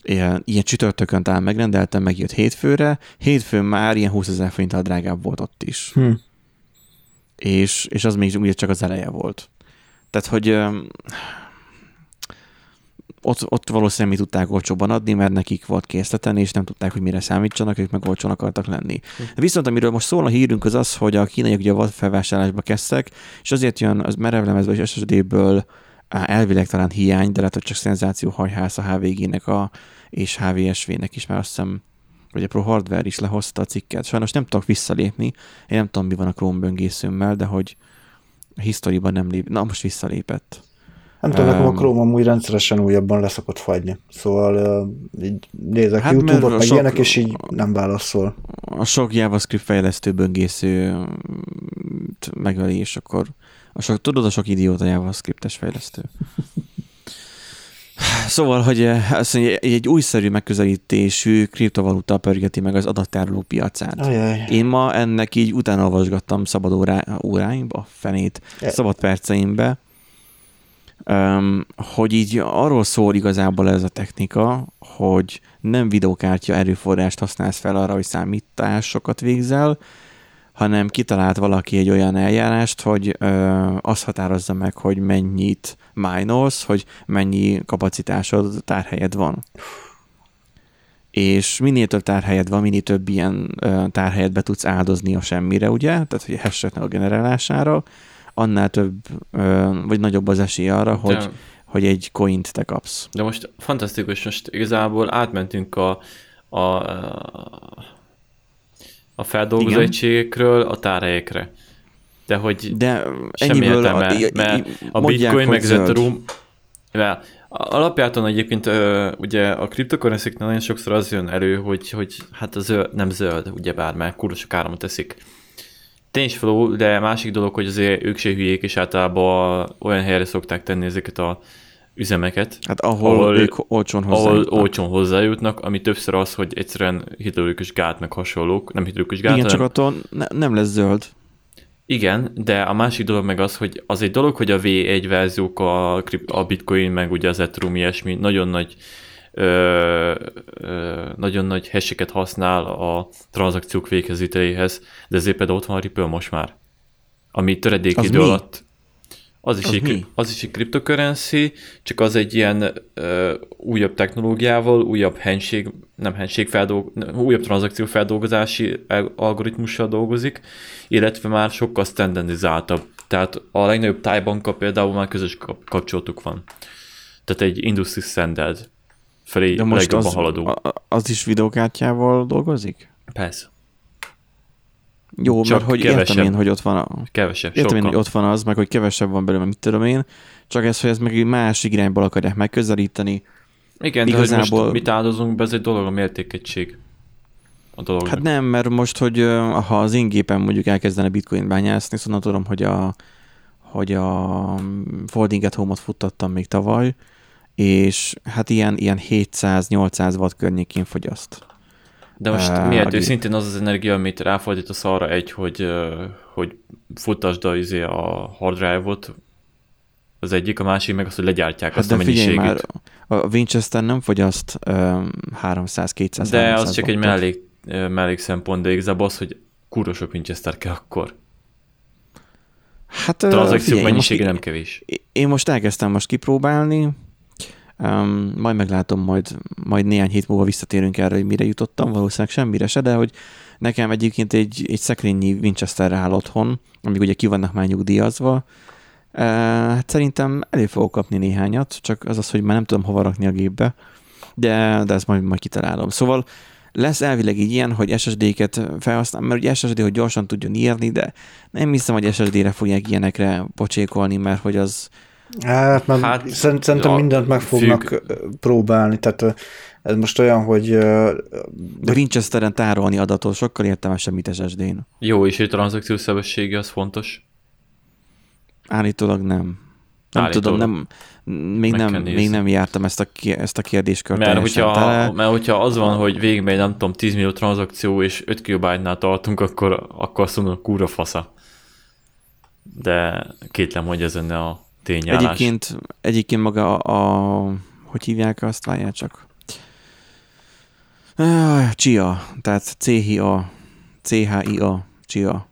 ilyen, ilyen csütörtökön talán megrendeltem, megjött hétfőre, hétfőn már ilyen 20 ezer forinttal drágább volt ott is. Hm. És, és az még ugye csak az eleje volt. Tehát, hogy ott, ott valószínűleg mi tudták olcsóban adni, mert nekik volt készleten, és nem tudták, hogy mire számítsanak, ők meg olcsón akartak lenni. Hm. Viszont amiről most szól a hírünk az az, hogy a kínaiak ugye a felvásárlásba kezdtek, és azért jön az merevlemezből és SSD-ből elvileg talán hiány, de lehet, hogy csak szenzáció hajhász a HVG-nek a, és HVSV-nek is, mert azt hiszem, hogy a Pro Hardware is lehozta a cikket. Sajnos nem tudok visszalépni, én nem tudom, mi van a Chrome böngészőmmel, de hogy a historiban nem lép, na most visszalépett. Nem tudom, nekem a Chrome amúgy rendszeresen újabban leszokott fagyni. Szóval uh, így nézek hát YouTube-ot, meg sok, ilyenek, és így nem válaszol. A sok JavaScript fejlesztő böngésző megveli, és akkor a sok, tudod, a sok idióta JavaScript-es fejlesztő. Szóval, hogy azt mondja, egy újszerű megközelítésű kriptovaluta pörgeti meg az adattároló piacát. Ajaj. Én ma ennek így utána olvasgattam szabad órá, óráimba, fenét, szabad perceimbe, Um, hogy így arról szól igazából ez a technika, hogy nem videókártya erőforrást használsz fel arra, hogy számításokat végzel, hanem kitalált valaki egy olyan eljárást, hogy ö, azt határozza meg, hogy mennyit minolsz, hogy mennyi kapacitásod, tárhelyed van. És minél több tárhelyed van, minél több ilyen ö, tárhelyet be tudsz áldozni a semmire, ugye? Tehát, hogy hashtagnek a generálására, annál több, ö, vagy nagyobb az esély arra, hogy, De- hogy egy coint te kapsz. De most fantasztikus, most igazából átmentünk a, a, a feldolgozó Igen. egységekről a tárhelyekre. De hogy De semmi értelme, mert a mondják, bitcoin meg. Ethereum, mert alapjáton egyébként ugye a cryptocurrency nagyon sokszor az jön elő, hogy, hogy hát a zöld, nem zöld, ugyebár, mert kurva sok áramot teszik. Tényfeló, de másik dolog, hogy azért ők se hülyék, és általában olyan helyre szokták tenni ezeket a üzemeket, Hát ahol, ahol- ahol ők olcsón ahol hozzájutnak. olcsón hozzájutnak, ami többször az, hogy egyszerűen hidrolikus gát meg hasonlók, nem hidrolikus gát, Igen, csak hanem, attól ne, nem lesz zöld. igen, de a másik dolog meg az, hogy az egy dolog, hogy a V1 verziók, a, a bitcoin, meg ugye az Ethereum ilyesmi nagyon nagy ö, ö, nagyon nagy hasheket használ a tranzakciók véghezíteléhez, de ezért például ott van a Ripple most már, ami töredékidő Az mi? alatt az is, Az egy, mi? az is egy cryptocurrency, csak az egy ilyen ö, újabb technológiával, újabb handshake, nem handshake feldolg, újabb tranzakció feldolgozási al- algoritmussal dolgozik, illetve már sokkal standardizáltabb. Tehát a legnagyobb tájbanka például már közös kap- kapcsolatuk van. Tehát egy industry standard felé De most legjobban az, haladó. a- az is videókártyával dolgozik? Persze. Jó, Csak mert hogy kevesebb. értem én, hogy ott van a, Kevesebb, értem én, hogy ott van az, meg hogy kevesebb van belőle, mit tudom én, csak ez, hogy ez meg egy másik irányból akarják megközelíteni. Igen, de hogy igazából- most mit áldozunk be, ez egy dolog, a mértékegység. A dolognak. Hát nem, mert most, hogy ha az én gépem mondjuk elkezdene bitcoin bányászni, szóval tudom, hogy a, hogy a Folding at Home-ot futtattam még tavaly, és hát ilyen, ilyen 700-800 watt környékén fogyaszt. De most Á, miért Agi. őszintén az az energia, amit ráfordítasz arra egy, hogy, hogy futtasd a, izé a hard drive-ot, az egyik, a másik meg az, hogy legyártják Hát azt a mennyiségét. már, a Winchester nem fogyaszt um, 300-200 de az csak egy mellék, mellék szempont, de igazából az, hogy kurva sok Winchester kell akkor. Hát, most, mennyisége nem kevés. én most elkezdtem most kipróbálni, um, majd meglátom, majd, majd néhány hét múlva visszatérünk erre, hogy mire jutottam, valószínűleg semmire se, de hogy nekem egyébként egy, egy szekrényi Winchester áll otthon, amíg ugye ki vannak már nyugdíjazva, Uh, hát szerintem elő fogok kapni néhányat, csak az az, hogy már nem tudom hova rakni a gépbe, de, de ezt majd, majd kitalálom. Szóval lesz elvileg így ilyen, hogy SSD-ket felhasznál, mert ugye SSD, hogy gyorsan tudjon írni, de nem hiszem, hogy SSD-re fogják ilyenekre pocsékolni, mert hogy az, Hát, mert Hát, szerintem a- mindent meg fognak függ. próbálni, tehát ez most olyan, hogy de Winchesteren tárolni adatot sokkal értelmesebb, mint SSD-n. Jó, és egy tranzakció sebessége az fontos. Állítólag nem. Nem Állítólag. tudom, nem, még, Meg nem, még nem jártam ezt a, ezt a kérdéskört Mert hogyha, tele. mert hogyha az van, hogy végigmegy, nem tudom, 10 millió tranzakció és 5 kilobájtnál tartunk, akkor, akkor azt mondom, kúra fasza. De kétlem, hogy ez lenne a tényállás. Egyébként, egyébként maga a, a, hogy hívják azt, várjál csak. Chia, tehát CHIA, CHIA, Chia.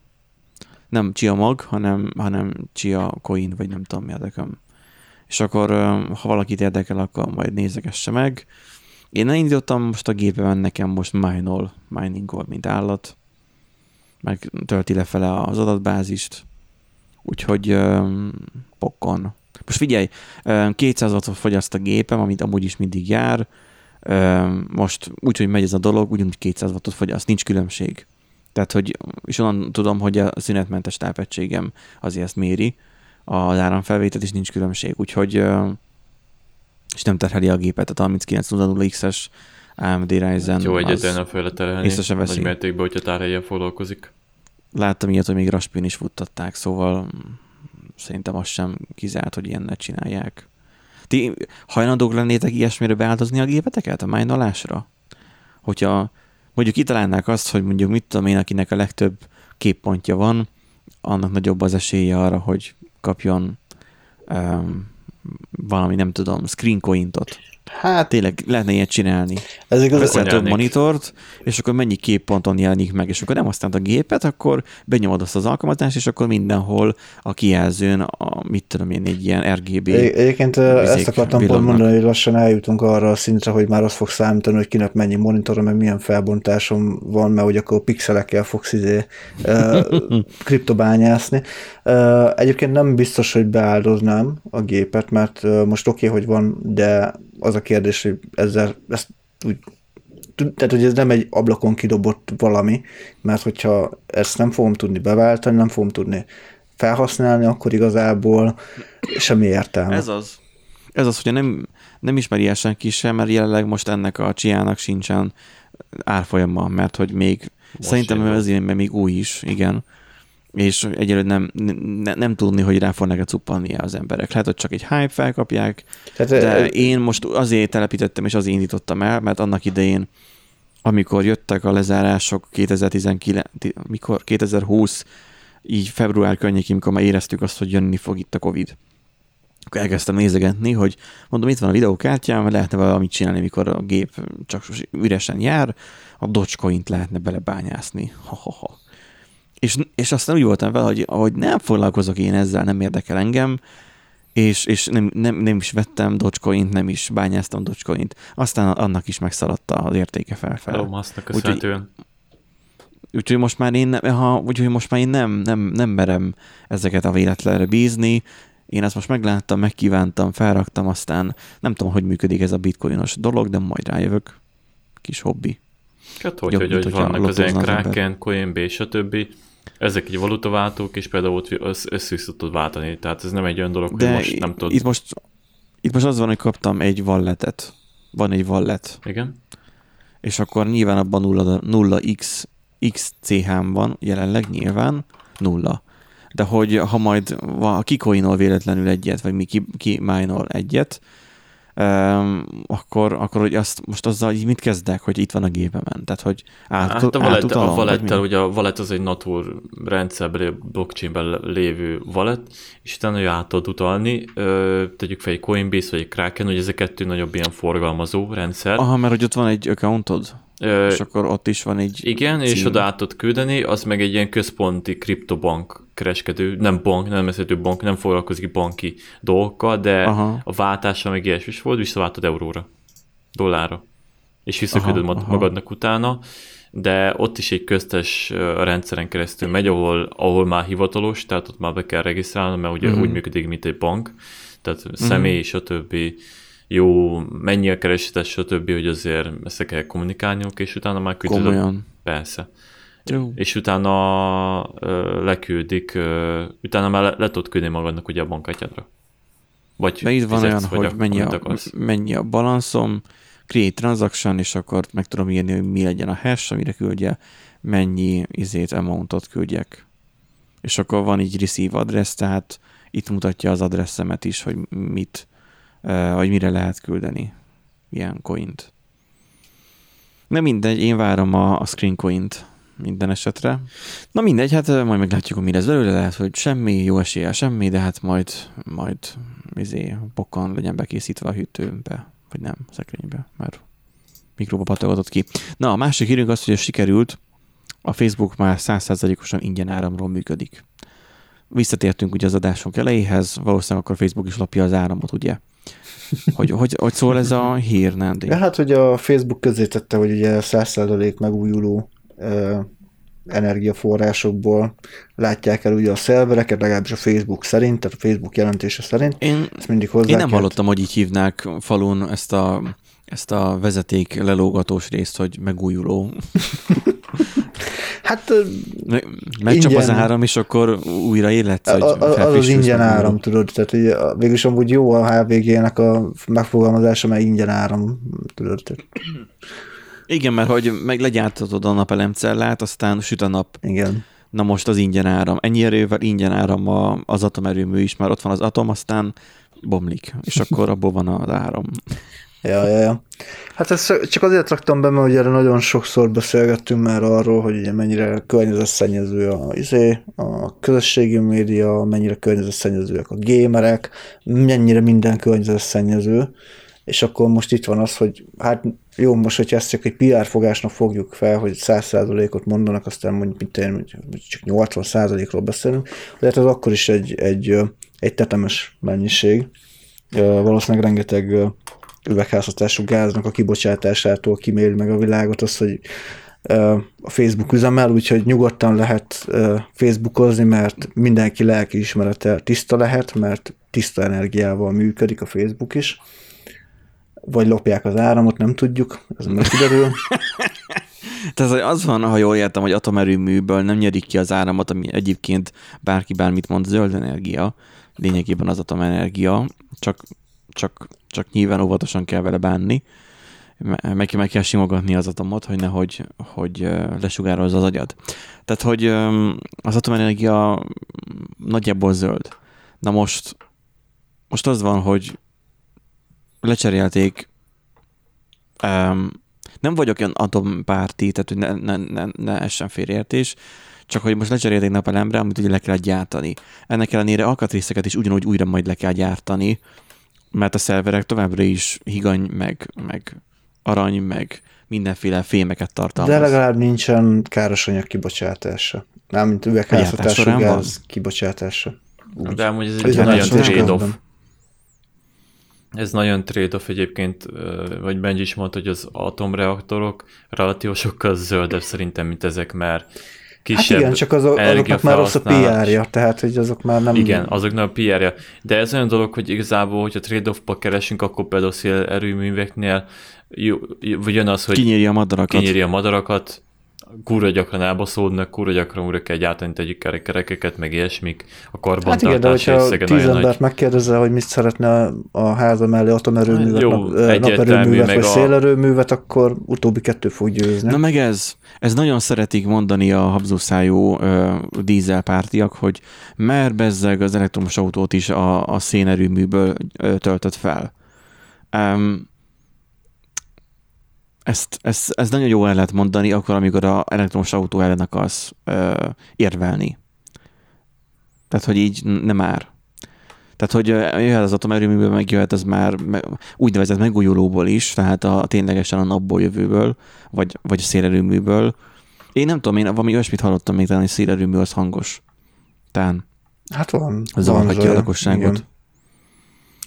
Nem Chia mag, hanem, hanem Chia coin, vagy nem tudom mi tököm. És akkor, ha valakit érdekel, akkor majd nézegesse meg. Én elindítottam most a gépemen, nekem most minol, miningol, mint állat. Meg tölti lefele az adatbázist. Úgyhogy öm, pokon. Most figyelj, öm, 200 wattot fogyaszt a gépem, amit amúgy is mindig jár. Most úgy, hogy megy ez a dolog, ugyanúgy 200 wattot fogyaszt, nincs különbség. Tehát, hogy, és onnan tudom, hogy a szünetmentes tápegységem azért ezt méri, az áramfelvételt is nincs különbség, úgyhogy és nem terheli a gépet, a 3900X-es AMD Ryzen Jó, az- egyetlen a föl terelni. észre veszi. Nagy mértékben, hogyha tárhelyen foglalkozik. Láttam ilyet, hogy még Raspin is futtatták, szóval szerintem az sem kizárt, hogy ilyennel csinálják. Ti hajlandók lennétek ilyesmire beáldozni a gépeteket a májnalásra? Hogyha mondjuk kitalálnák azt, hogy mondjuk mit tudom én, akinek a legtöbb képpontja van, annak nagyobb az esélye arra, hogy kapjon um, valami, nem tudom, screen cointot. Hát Tényleg lehetne ilyet csinálni. ez igaz, Veszel több monitort, és akkor mennyi képponton jelenik meg, és akkor nem használd a gépet, akkor benyomod azt az alkalmazást, és akkor mindenhol a kijelzőn, a, mit tudom én, egy ilyen RGB. Egy- Egyébként ezt akartam pont mondani, hogy lassan eljutunk arra a szintre, hogy már azt fog számítani, hogy kinek mennyi monitora, meg milyen felbontásom van, mert hogy akkor pixelekkel fogsz izé, kriptobányászni. Egyébként nem biztos, hogy beáldoznám a gépet, mert most oké, okay, hogy van, de az a kérdés, hogy ezzel ezt úgy tehát, hogy ez nem egy ablakon kidobott valami, mert hogyha ezt nem fogom tudni beváltani, nem fogom tudni felhasználni, akkor igazából semmi értelme. Ez az. Ez az, hogy nem, nem ismeri el senki sem, mert jelenleg most ennek a csiának sincsen árfolyama, mert hogy még most szerintem mert még új is, igen, és egyelőre nem, ne, nem tudni, hogy rá fognak-e cuppanni az emberek. Lehet, hogy csak egy hype felkapják, Tehát, de ö, én most azért telepítettem, és azért indítottam el, mert annak idején, amikor jöttek a lezárások 2019, ti- mikor 2020, így február környékén, amikor már éreztük azt, hogy jönni fog itt a Covid. Akkor elkezdtem nézegetni, hogy mondom, itt van a videókártyám, lehetne valamit csinálni, mikor a gép csak üresen jár, a Dogecoin-t lehetne belebányászni. Ha, ha, ha. És, és aztán úgy voltam vele, hogy, hogy nem foglalkozok én ezzel, nem érdekel engem, és, és nem, nem, nem is vettem Dogecoin-t, nem is bányáztam Dogecoin-t. Aztán annak is megszaladta az értéke felfelé. Musknak Úgyhogy- köszönhetően. Úgyhogy most már én, nem, ha, úgyhogy most már én nem, nem, nem merem ezeket a véletlenre bízni. Én ezt most megláttam, megkívántam, felraktam, aztán nem tudom, hogy működik ez a bitcoinos dolog, de majd rájövök. Kis hobbi. Hát hogy, Jobb, hogy, mint hogy vannak az az. Kraken, Coinb, stb. Ezek egy valutaváltók, és például ott össz, össze is tudod váltani. Tehát ez nem egy olyan dolog, hogy De most nem tudod. itt most, itt most az van, hogy kaptam egy walletet. Van egy wallet, Igen? és akkor nyilván abban nulla, nulla x, XCH-m van, jelenleg nyilván nulla. De hogy ha majd va- kikoinol véletlenül egyet, vagy mi ki, ki minol egyet, um, akkor, akkor hogy azt most azzal így mit kezdek, hogy itt van a gépemen? Tehát, hogy át, Hát a, átutalom, a mi? ugye a wallet az egy natur rendszerben, blockchainben lévő wallet, és utána hogy át tudod utalni, ö, tegyük fel egy Coinbase vagy egy Kraken, hogy ez a kettő nagyobb ilyen forgalmazó rendszer. Aha, mert hogy ott van egy accountod, Ö, és akkor ott is van egy... igen, és cím. oda át tudod küldeni, az meg egy ilyen központi kriptobank kereskedő, nem bank, nem vezető bank, nem foglalkozik banki dolgokkal, de Aha. a váltása meg ilyesmi is volt, visszaváltod euróra, dollárra, és visszaküldöd Aha, mag- aha. magadnak utána, de ott is egy köztes rendszeren keresztül megy, ahol, ahol már hivatalos, tehát ott már be kell regisztrálni, mert ugye Mhm. úgy működik, mint egy bank, tehát személy, stb. jó, mennyi a keresetes, stb., hogy azért össze kell kommunikálniuk, és utána már küldöd a Komolyan. Persze. Jó. És utána ö, leküldik, ö, utána már le, le tudod küldni magadnak ugye a bankkártyádra. Vagy De itt van fizetsz, olyan, hogy mennyi a, akarsz. mennyi a balanszom, create transaction, és akkor meg tudom írni, hogy mi legyen a hash, amire küldje, mennyi izét, amountot küldjek. És akkor van így receive address, tehát itt mutatja az adresszemet is, hogy mit, hogy mire lehet küldeni ilyen coint. De mindegy, én várom a, a screen coint minden esetre. Na mindegy, hát majd meglátjuk, hogy mi lesz belőle, lehet, hogy semmi, jó eséllyel semmi, de hát majd, majd izé, pokkan legyen bekészítve a hűtőbe, vagy nem, a szekrénybe, mert mikróba patogatott ki. Na, a másik hírünk az, hogy ez sikerült, a Facebook már 100%-osan ingyen áramról működik. Visszatértünk ugye az adásunk elejéhez, valószínűleg akkor Facebook is lapja az áramot, ugye? Hogy, hogy, hogy szól ez a hír, Nándi? Ja, hát, hogy a Facebook közé tette, hogy ugye 100% megújuló energiaforrásokból látják el ugye a szervereket, legalábbis a Facebook szerint, tehát a Facebook jelentése szerint. Én, Ezt mindig hozzá én nem kell- hallottam, hogy így hívnák falun ezt a, ezt a vezeték lelógatós részt, hogy megújuló. Hát Megcsap az áram, és akkor újra a, a, az az ingyen megújuló. áram, tudod, tehát a- végülis amúgy jó a HVG-nek a megfogalmazása, mert ingyen áram, tudod. Tehát, Igen, mert hogy meg legyártatod a napelemcellát, aztán süt a nap, igen. Na most az ingyen áram. Ennyi erővel ingyen áram a, az atomerőmű is, mert ott van az atom, aztán bomlik, és akkor abból van az áram. Ja, ja, ja. Hát ezt csak azért raktam be, mert ugye nagyon sokszor beszélgettünk már arról, hogy ugye mennyire környezetszennyező a, izé, a közösségi média, mennyire környezetszennyezőek a gémerek, mennyire minden környezetszennyező, és akkor most itt van az, hogy hát jó, most, hogyha ezt csak egy PR fogásnak fogjuk fel, hogy 100%-ot mondanak, aztán mondjuk, mint én, csak 80%-ról beszélünk, de hát az akkor is egy, egy, egy tetemes mennyiség. Valószínűleg rengeteg üvegházhatású gáznak a kibocsátásától kiméri meg a világot az, hogy a Facebook üzemel, úgyhogy nyugodtan lehet Facebookozni, mert mindenki lelki ismerete tiszta lehet, mert tiszta energiával működik a Facebook is. Vagy lopják az áramot, nem tudjuk, ez meg kiderül. Tehát az van, ha jól értem, hogy atomerőműből nem nyerik ki az áramot, ami egyébként bárki bármit mond, zöld energia, lényegében az atomenergia, csak csak, csak nyilván óvatosan kell vele bánni, meg, meg kell simogatni az atomot, hogy nehogy hogy lesugározza az agyad. Tehát, hogy az atomenergia nagyjából zöld. Na most, most az van, hogy lecserélték um, nem vagyok olyan atompárti, tehát hogy ne, ne, ne, ne essen félreértés, csak hogy most lecserélték napelemre, amit ugye le kell gyártani. Ennek ellenére alkatrészeket is ugyanúgy újra majd le kell gyártani, mert a szerverek továbbra is higany, meg, meg arany, meg mindenféle fémeket tartalmaz. De legalább nincsen káros anyag kibocsátása. Nem, mint üvegházhatású gáz kibocsátása. Úgy. De amúgy ez egy nagyon trade-off. Ez nagyon trade-off egyébként, vagy Benji is mondta, hogy az atomreaktorok relatív sokkal zöldebb szerintem, mint ezek, mert kisebb Hát igen, csak azok, azoknak már rossz a PR-ja, tehát hogy azok már nem... Igen, azoknak a PR-ja. De ez olyan dolog, hogy igazából, hogyha trade-off-ba keresünk, akkor például erőműveknél vagy jön az, hogy kinyíri a madarakat. Kinyíri a madarakat, kurva gyakran elbaszódnak, kurva gyakran újra kell gyártani tegyük kerekeket, meg ilyesmik, a karbantartás hát igen, de hogyha tíz embert nagy... megkérdezel, hogy mit szeretne a háza mellé atomerőművet, Jó, nap, naperőművet vagy a... szélerőművet, akkor utóbbi kettő fog győzni. Na meg ez, ez nagyon szeretik mondani a habzószájú dízelpártiak, hogy mer bezzeg az elektromos autót is a, a szénerőműből töltött fel. Um, ezt, ezt, ezt nagyon jó el lehet mondani akkor, amikor a elektromos autó ellen akarsz ö, érvelni. Tehát, hogy így nem már. Tehát, hogy jöhet az atomerőműből, megjöhet az már úgynevezett megújulóból is, tehát a, ténylegesen a napból jövőből, vagy, vagy a szélerőműből. Én nem tudom, én valami olyasmit hallottam még talán, hogy szélerőmű az hangos. Tán. Hát van. Zavarhatja a lakosságot. Igen.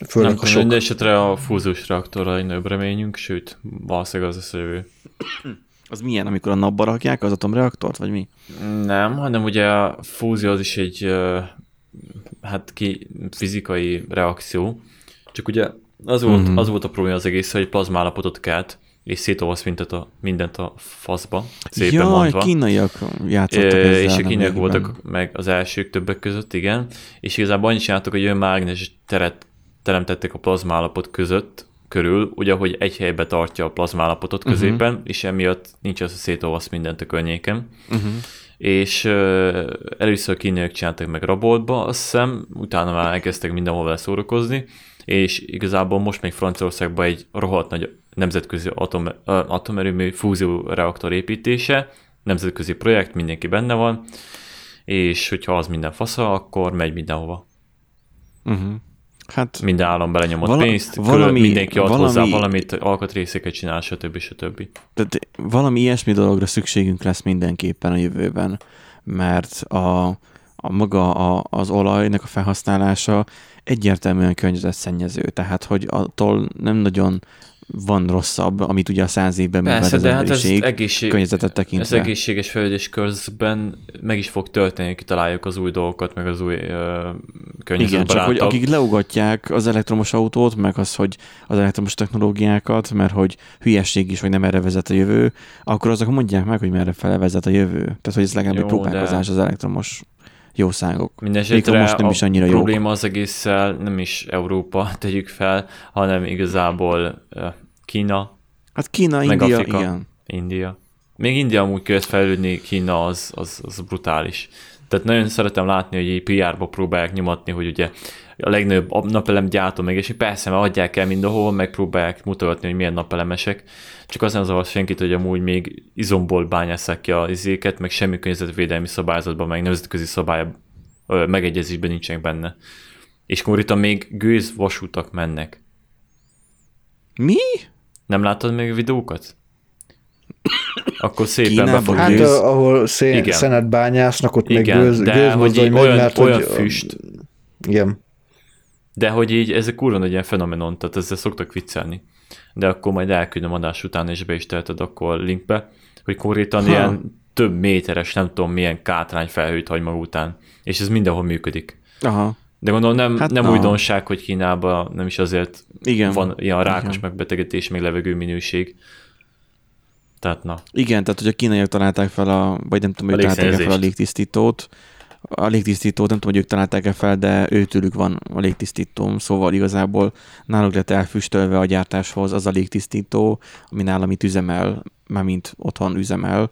Főleg nem, a sok... Minden esetre a fúziós reaktorra egy nagyobb reményünk, sőt, valószínűleg az a jövő. Az milyen, amikor a napba rakják az atomreaktort, vagy mi? Nem, hanem ugye a fúzió az is egy hát ki fizikai reakció, csak ugye az volt, mm-hmm. az volt a probléma az egész, hogy plazmállapotot kelt, és szétolvasz mindent a, mindent a faszba, szépen Jaj, mondva. kínaiak játszottak e, ezzel. És a kínaiak voltak meg az elsők többek között, igen. És igazából annyit csináltak, hogy olyan mágnes teret teremtettek a plazmállapot között, körül, ugye, hogy egy helybe tartja a plazmállapotot mhm. középen, uh-huh. és emiatt nincs az, hogy szétolvasz mindent a környéken. Uh-huh. És uh, először kínaiak csináltak meg Raboltba, azt hiszem, utána már elkezdtek mindenhol vele szórakozni, és igazából most még Franciaországban egy rohadt nagy nemzetközi atom, atomerőmű fúzió reaktor építése, nemzetközi projekt, mindenki benne van, és hogyha az minden fasza, akkor megy mindenhova. Uh-huh. Hát, Minden állam belenyomott vala, pénzt, valami, mindenki ad valami, hozzá valamit, alkatrészeket csinál, stb. stb. Tehát valami ilyesmi dologra szükségünk lesz mindenképpen a jövőben, mert a, a maga a, az olajnak a felhasználása egyértelműen környezetszennyező, tehát hogy attól nem nagyon van rosszabb, amit ugye a száz évben Persze, de hát ez egészség, környezetet tekintve. Ez egészséges fejlődés közben meg is fog történni, hogy kitaláljuk az új dolgokat, meg az új uh, Igen, csak hogy akik leugatják az elektromos autót, meg az, hogy az elektromos technológiákat, mert hogy hülyeség is, vagy nem erre vezet a jövő, akkor azok mondják meg, hogy merre fele vezet a jövő. Tehát, hogy ez legalább egy próbálkozás de... az elektromos jószágok. Mindenesetre most nem is annyira a probléma jók. az egésszel nem is Európa, tegyük fel, hanem igazából Kína. Hát Kína, India, Afrika, igen. India. még India amúgy kezd fejlődni, Kína az, az, az brutális. Tehát nagyon szeretem látni, hogy így PR-ba próbálják nyomatni, hogy ugye a legnagyobb napelem gyártó meg, és persze, mert adják el mindenhol, megpróbálják mutatni, hogy milyen napelemesek, csak az nem zavar senkit, hogy amúgy még izomból bányásszák ki a izéket, meg semmi környezetvédelmi szabályzatban, meg nemzetközi szabály megegyezésben nincsenek benne. És konkrétan még gőz vasútak mennek. Mi? Nem láttad még a videókat? Akkor szépen Kínában be fog Hát gőz? ahol szén, Igen. szenet bányásznak, ott Igen, meg gőz, de gőz hogy így olyan, mert olyan hogy, füst, Igen. de hogy így ez egy kurva nagy ilyen fenomenon, tehát ezzel szoktak viccelni. De akkor majd elküldöm adás után, és be is teheted akkor linkbe, hogy konkrétan Ha. ilyen több méteres, nem tudom milyen kátrány felhőt hagy maga után, és ez mindenhol működik. Aha. De gondolom nem, Hát nem na. újdonság, hogy Kínában nem is azért Igen. van ilyen rákos Igen. megbetegedés, meg levegő minőség. Tehát na. Igen, tehát hogy a kínaiak találták fel a, vagy nem tudom, hogy találták fel a légtisztítót. A légtisztítót nem tudom, hogy ők találták-e fel, de őtőlük van a légtisztító, szóval igazából náluk lett elfüstölve a gyártáshoz az a légtisztító, ami nálam itt üzemel, mármint otthon üzemel,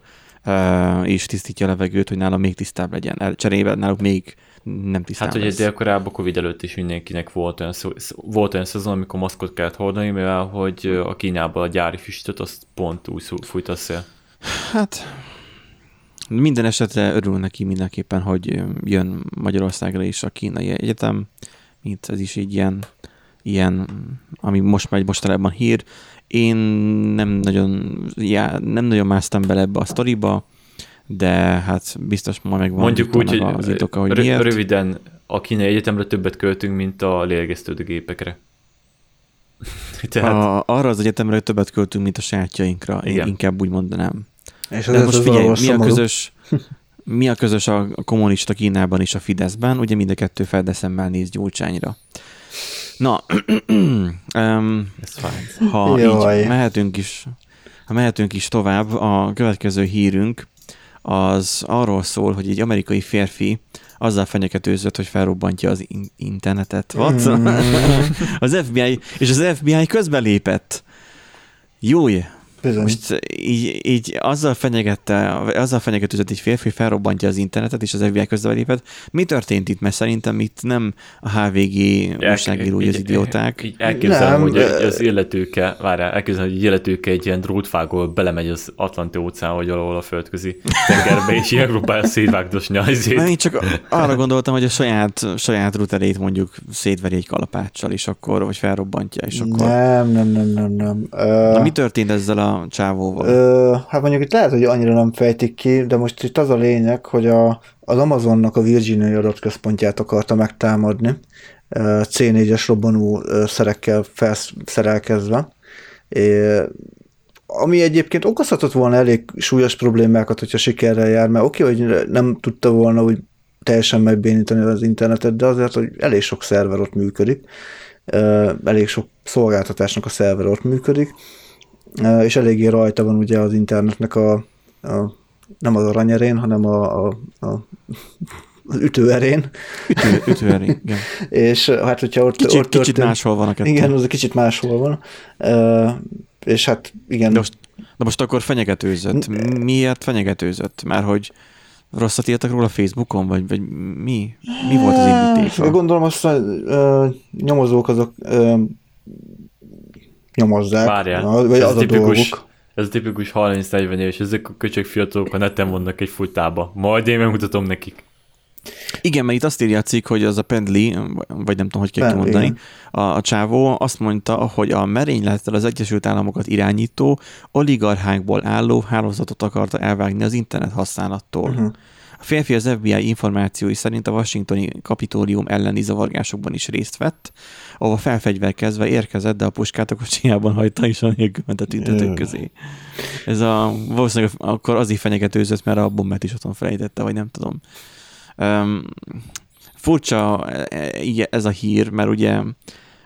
és tisztítja a levegőt, hogy nálam még tisztább legyen. El- Cserébe náluk még nem tisztább Hát ugye lesz. délkorában Covid előtt is mindenkinek volt olyan, szó, volt olyan szezon, amikor maszkot kellett hordani, mivel hogy a Kínában a gyári füstöt azt pont úgy fújt a szél. Hát minden esetre örül neki mindenképpen, hogy jön Magyarországra is a kínai egyetem, mint ez is így ilyen, ilyen ami most megy mostanában hír. Én nem nagyon, já, nem nagyon másztam bele ebbe a sztoriba, de hát biztos ma megvan Mondjuk úgy, hogy az indoka, hogy miért. röviden a kínai egyetemre többet költünk, mint a lélegeztető gépekre. Tehát A, arra az egyetemre többet költünk, mint a sajátjainkra, én Igen. inkább úgy mondanám. És De ez most az figyelj, mi a közös, mi a közös a kommunista Kínában és a Fideszben? Ugye mind a kettő feldeszemmel néz Gyurcsányra. Na, um, ha Jaj. így mehetünk is, ha mehetünk is tovább, a következő hírünk az arról szól, hogy egy amerikai férfi azzal fenyegetőzött, hogy felrobbantja az in- internetet. What? Mm. az FBI, és az FBI közbelépett. Jój, Bizony. most így, így azzal fenyegetте, azzal fenyegetőzött egy férfi, hogy felrobbantja az internetet, és az FBI közbelépett. Mi történt itt? Mert szerintem itt nem a HVG újságírói az Így- idióták. Így elképzelem, Nem, hogy az illetőke, várjál, elképzelem, hogy egy illetőke egy ilyen drótfágól belemegy az Atlanti óceán, vagy valahol a földközi tengerbe, és ilyen próbálja szétvágdosni az. Én csak arra gondoltam, hogy a saját, saját routerét mondjuk szétveri egy kalapáccsal, és akkor, vagy felrobbantja, és akkor... Nem, nem, nem, nem, nem. Ö, Na, mi történt ezzel a csávóval? Ö, hát mondjuk itt lehet, hogy annyira nem fejtik ki, de most itt az a lényeg, hogy a, az Amazonnak a Virginiai adatközpontját akarta megtámadni, ö, C4-es robbanó szerekkel felszerelkezve. Ami egyébként okozhatott volna elég súlyos problémákat, hogyha sikerrel jár, mert oké, hogy nem tudta volna úgy teljesen megbénítani az internetet, de azért, hogy elég sok szerver ott működik, elég sok szolgáltatásnak a szerver ott működik, és eléggé rajta van ugye az internetnek a, a nem az aranyerén, hanem a, a, a az ütőerén, Ütő, ütőeré, igen. és hát hogyha ott, Kicsit, ott kicsit máshol van a kettő. Igen, az kicsit máshol van. Ö, és hát igen. De most, de most akkor fenyegetőzött. Miért fenyegetőzött? Már hogy rosszat írtak róla Facebookon, vagy, vagy mi? Mi volt az indítéka? Gondolom azt, hogy ö, nyomozók azok ö, nyomozzák. Várjál, Na, vagy ez az a tipikus, dolguk. ez a tipikus 30-40 éves, ezek a köcsög fiatalok a neten vannak egy futába. Majd én megmutatom nekik. Igen, mert itt azt írja a cikk, hogy az a Pendley, vagy nem tudom, hogy kell kimondani, a, a csávó azt mondta, hogy a merénylettel az Egyesült Államokat irányító oligarchákból álló hálózatot akarta elvágni az internet használattól. Uh-huh. A férfi az FBI információi szerint a washingtoni kapitólium elleni zavargásokban is részt vett, ahol felfegyverkezve érkezett, de a puskát a kocsijában hagyta és a nélkül ment a tüntetők közé. Ez a, valószínűleg akkor azért fenyegetőzött, mert a bombát is otthon felejtette, vagy nem tudom. Um, furcsa e, e, ez a hír, mert ugye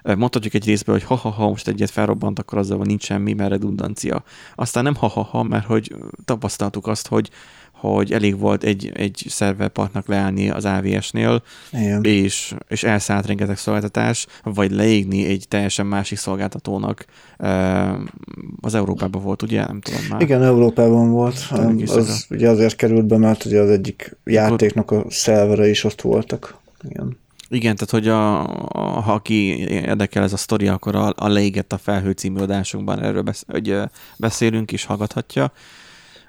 mondhatjuk egy részből, hogy ha-ha-ha, most egyet felrobbant, akkor azzal van nincs semmi, mert redundancia. Aztán nem ha-ha-ha, mert hogy tapasztaltuk azt, hogy hogy elég volt egy, egy szerverpartnak leállni az AVS-nél, Igen. és, és elszállt rengeteg szolgáltatás, vagy leégni egy teljesen másik szolgáltatónak. Az Európában volt, ugye? Nem tudom már. Igen, Európában volt. Tényleg is Az ugye azért került be, mert ugye az egyik játéknak a szervere is ott voltak. Igen. Igen, tehát hogy a, a, ha aki érdekel ez a sztori, akkor a, a Leégett a felhő című adásunkban erről besz, hogy, beszélünk és hallgathatja.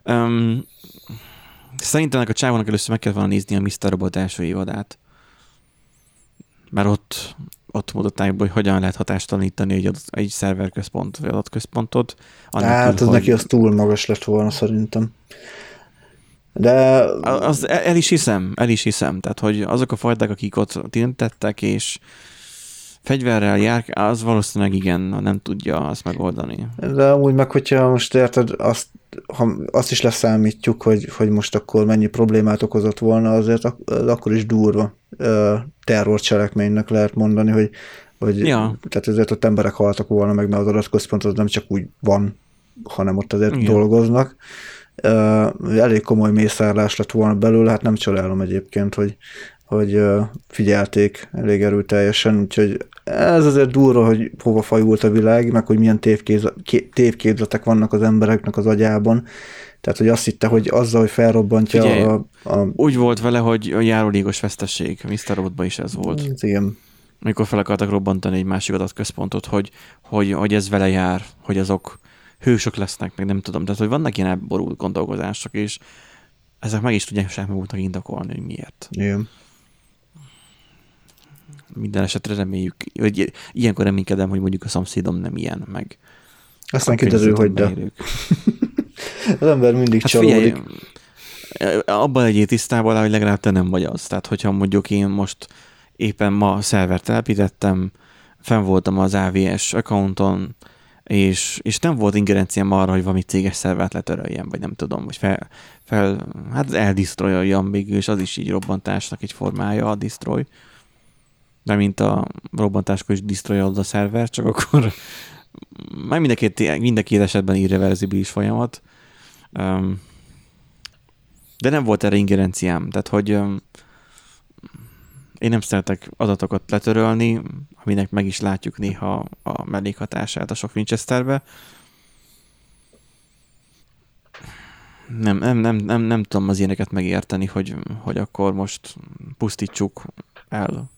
Um, szerintem ennek a csávónak először meg kellett volna nézni a Mr. Robot első évadát. Mert ott, ott mutatták hogy hogyan lehet hatástalanítani egy, adott, egy szerverközpont, vagy adatközpontot. Hát az hogy... neki az túl magas lett volna szerintem. De... Az el, el is hiszem, el is hiszem. Tehát, hogy azok a fajták, akik ott tintettek, és fegyverrel jár, az valószínűleg igen, nem tudja azt megoldani. De úgy meg, hogyha most érted, azt, ha azt is leszámítjuk, hogy, hogy most akkor mennyi problémát okozott volna, azért az akkor is durva terrorcselekménynek lehet mondani, hogy, hogy Ja. tehát ezért ott emberek haltak volna meg, mert az adatközpont az nem csak úgy van, hanem ott azért Igen. dolgoznak. Uh, elég komoly mészárlás lett volna belőle, hát nem csodálom egyébként, hogy, hogy figyelték elég erőteljesen, úgyhogy ez azért durva, hogy hova fajult a világ, meg hogy milyen tévképzetek vannak az embereknek az agyában. Tehát, hogy azt hitte, hogy azzal, hogy felrobbantja Figyelj, a, a... Úgy volt vele, hogy a járulékos veszteség. Mr. Robotban is ez volt. Hát Igen. Amikor fel akartak robbantani egy másik adatközpontot, hogy, hogy, hogy ez vele jár, hogy azok hősök lesznek, meg nem tudom. Tehát, hogy vannak ilyen elborult gondolkozások, és ezek meg is tudják saját maguknak indokolni, hogy miért. Igen. Minden esetre reméljük, hogy ilyenkor reménykedem, hogy mondjuk a szomszédom nem ilyen, meg Aztán kiderül, hogy de. Az ember mindig Hát csalódik. figyelj, abban legyél tisztában, hogy legalább te nem vagy az. Tehát, hogyha mondjuk én most éppen ma szervert telepítettem, fenn voltam az AVS accounton, és, és nem volt ingerenciám arra, hogy valami céges szervert letöröljem, vagy nem tudom, vagy fel, fel hát eldistroyoljam végül, és az is így robbantásnak egy formája a destroy. De mint a robbantáskor is destroyolod a szerver, csak akkor már mind a két, esetben irreversibilis folyamat. Um, de nem volt erre ingerenciám, tehát hogy um, én nem szeretek adatokat letörölni, aminek meg is látjuk néha a mellékhatását a sok Winchesterbe. Nem, nem, nem, nem, nem tudom az ilyeneket megérteni, hogy, hogy akkor most pusztítsuk el.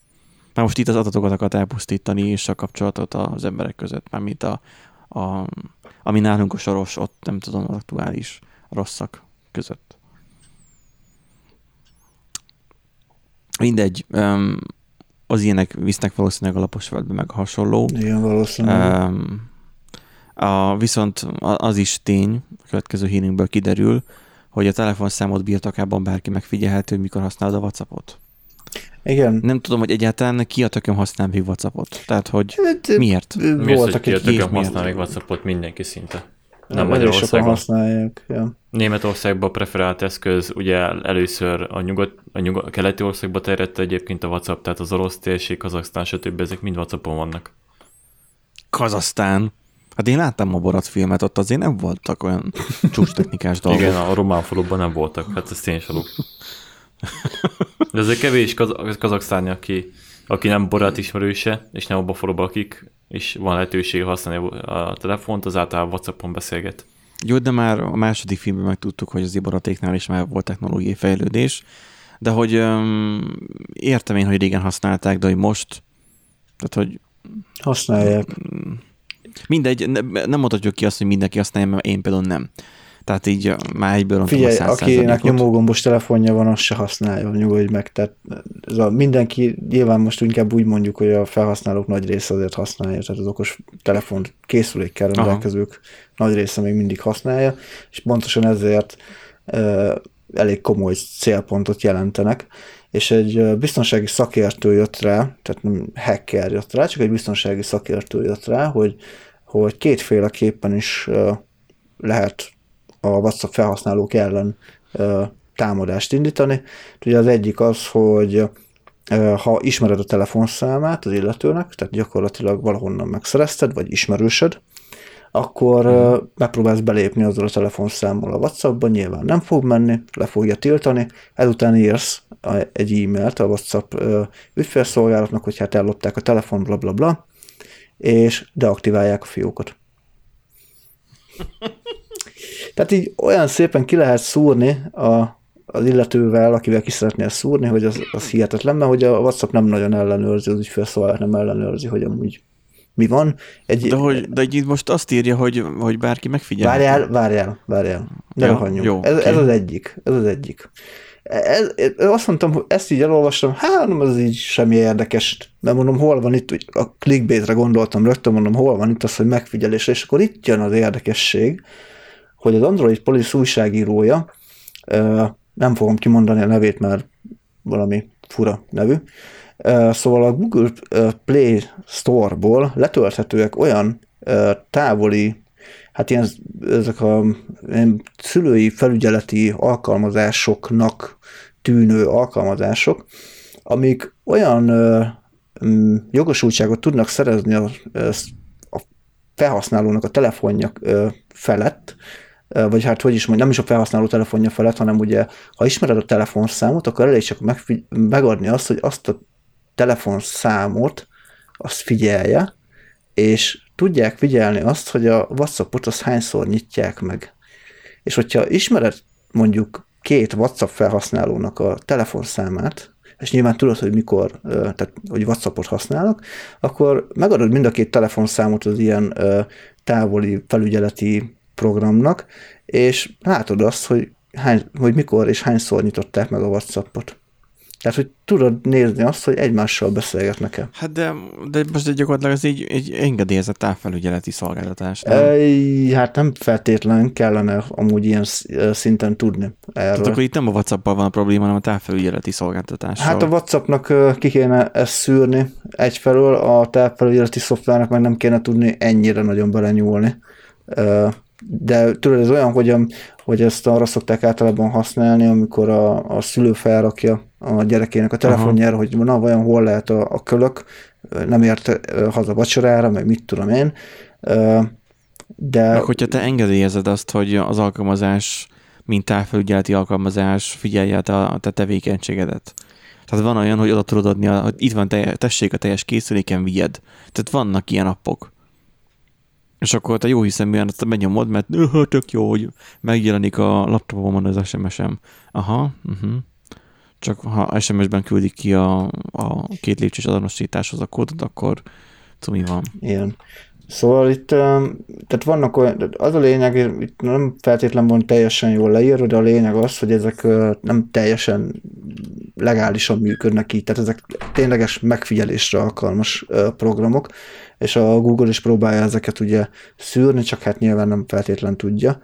Már most itt az adatokat akart elpusztítani, és a kapcsolatot az emberek között, mármint a, a, ami nálunk a soros, ott nem tudom, aktuális rosszak között. Mindegy, um, az ilyenek visznek valószínűleg a lapos földbe, meg hasonló. Igen, valószínűleg. Um, a, viszont az is tény, a következő hírünkből kiderül, hogy a telefonszámod birtokában bárki megfigyelhető, mikor használod a WhatsAppot. Igen. Nem tudom, hogy egyáltalán ki a tököm használ még WhatsAppot. Tehát, hogy Hát, miért? Mi az, hogy Voltak ki a tököm miért? használ még WhatsAppot mindenki szinte. Nem Magyarországon. használják. Ja. Németországban a preferált eszköz, ugye először a, nyugat, a, nyugat, a keleti országba terjedt egyébként a WhatsApp, tehát az orosz térség, Kazaksztán, stb. ezek mind WhatsAppon vannak. Kazasztán. Hát én láttam a Borat filmet, ott azért nem voltak olyan csúcs technikás dolgok. Igen, a román faluban nem voltak, hát ez tényleg De azért kevés kaz- kazaksztáni, aki, aki nem borát ismerőse, és nem abban a faluban lakik, és van lehetőség használni a telefont, az általában WhatsAppon beszélget. Jó, de már a második filmben megtudtuk, hogy az Iboratéknál is már volt technológiai fejlődés, de hogy um, értem én, hogy régen használták, de hogy most, tehát hogy Használják. mindegy, ne, nem mondhatjuk ki azt, hogy mindenki használja, mert én például nem. Tehát így már egyből rontom Figyelj, a 100 akinek nyomógombos telefonja van, az se használja, nyugodj meg. Tehát ez a mindenki, nyilván most inkább úgy mondjuk, hogy a felhasználók nagy része azért használja, tehát az okos telefon készülékkel Aha. rendelkezők nagy része még mindig használja, és pontosan ezért uh, elég komoly célpontot jelentenek, és egy biztonsági szakértő jött rá, tehát nem hacker jött rá, csak egy biztonsági szakértő jött rá, hogy, hogy kétféleképpen is lehet a WhatsApp felhasználók ellen támadást indítani. Ugye az egyik az, hogy ha ismered a telefonszámát az illetőnek, tehát gyakorlatilag valahonnan megszerezted, vagy ismerősöd, akkor uh, megpróbálsz belépni azzal a telefonszámmal a WhatsAppban, nyilván nem fog menni, le fogja tiltani, ezután írsz egy e-mailt a WhatsApp ügyfélszolgálatnak, hogy hát ellopták a telefon, bla bla bla, és deaktiválják a fiókot. Tehát így olyan szépen ki lehet szúrni a, az illetővel, akivel ki szeretnél szúrni, hogy az, az hihetetlen, mert hogy a WhatsApp nem nagyon ellenőrzi, az ügyfélszolgálat nem ellenőrzi, hogy amúgy mi van. Egy, de, hogy, de itt most azt írja, hogy, hogy bárki megfigyel. Várjál, várjál, várjál. Ne ja, Jó, ez, okay. ez, az egyik. Ez az egyik. Ez, ez, azt mondtam, hogy ezt így elolvastam, hát nem az így semmi érdekes, de mondom, hol van itt, a clickbaitre gondoltam rögtön, mondom, hol van itt az, hogy megfigyelés, és akkor itt jön az érdekesség, hogy az Android Police újságírója, nem fogom kimondani a nevét, mert valami fura nevű, Szóval a Google Play Store-ból letölthetőek olyan távoli, hát ilyen, ezek a ilyen szülői felügyeleti alkalmazásoknak tűnő alkalmazások, amik olyan jogosultságot tudnak szerezni a, a felhasználónak a telefonja felett, vagy hát hogy is mondjam, nem is a felhasználó telefonja felett, hanem ugye, ha ismered a telefonszámot, akkor elég csak megadni azt, hogy azt a telefonszámot, azt figyelje, és tudják figyelni azt, hogy a WhatsAppot az hányszor nyitják meg. És hogyha ismered mondjuk két WhatsApp felhasználónak a telefonszámát, és nyilván tudod, hogy mikor, tehát hogy WhatsAppot használnak, akkor megadod mind a két telefonszámot az ilyen távoli felügyeleti programnak, és látod azt, hogy, hány, hogy mikor és hányszor nyitották meg a WhatsAppot. Tehát, hogy tudod nézni azt, hogy egymással beszélgetnek-e. Hát de, de most gyakorlatilag ez egy, egy engedélyezett távfelügyeleti szolgáltatás. Nem? E, hát nem feltétlen kellene amúgy ilyen szinten tudni erről. Tehát akkor itt nem a whatsapp van a probléma, hanem a távfelügyeleti szolgáltatással. Hát a WhatsAppnak ki kéne ezt szűrni egyfelől, a távfelügyeleti szoftvernek meg nem kéne tudni ennyire nagyon belenyúlni. De tudod, ez olyan, hogy, hogy ezt arra szokták általában használni, amikor a, a szülő felrakja a gyerekének a telefonjára, Aha. hogy na, vajon hol lehet a, a kölök, nem ért haza vacsorára, meg mit tudom én. De... Meg hogyha te engedélyezed azt, hogy az alkalmazás, mint távfelügyeleti alkalmazás figyelje a te tevékenységedet. Tehát van olyan, hogy oda tudod adni, hogy itt van, te, tessék a teljes készüléken, vigyed. Tehát vannak ilyen appok. És akkor te jó hiszeműen azt benyomod, mert tök jó, hogy megjelenik a laptopomon az SMS-em. Aha, uh-huh csak ha SMS-ben küldik ki a, a két lépcsős azonosításhoz a kódot, akkor mi van. Igen. Szóval itt, tehát vannak olyan, az a lényeg, itt nem feltétlenül van teljesen jól leírva, de a lényeg az, hogy ezek nem teljesen legálisan működnek így, tehát ezek tényleges megfigyelésre alkalmas programok, és a Google is próbálja ezeket ugye szűrni, csak hát nyilván nem feltétlen tudja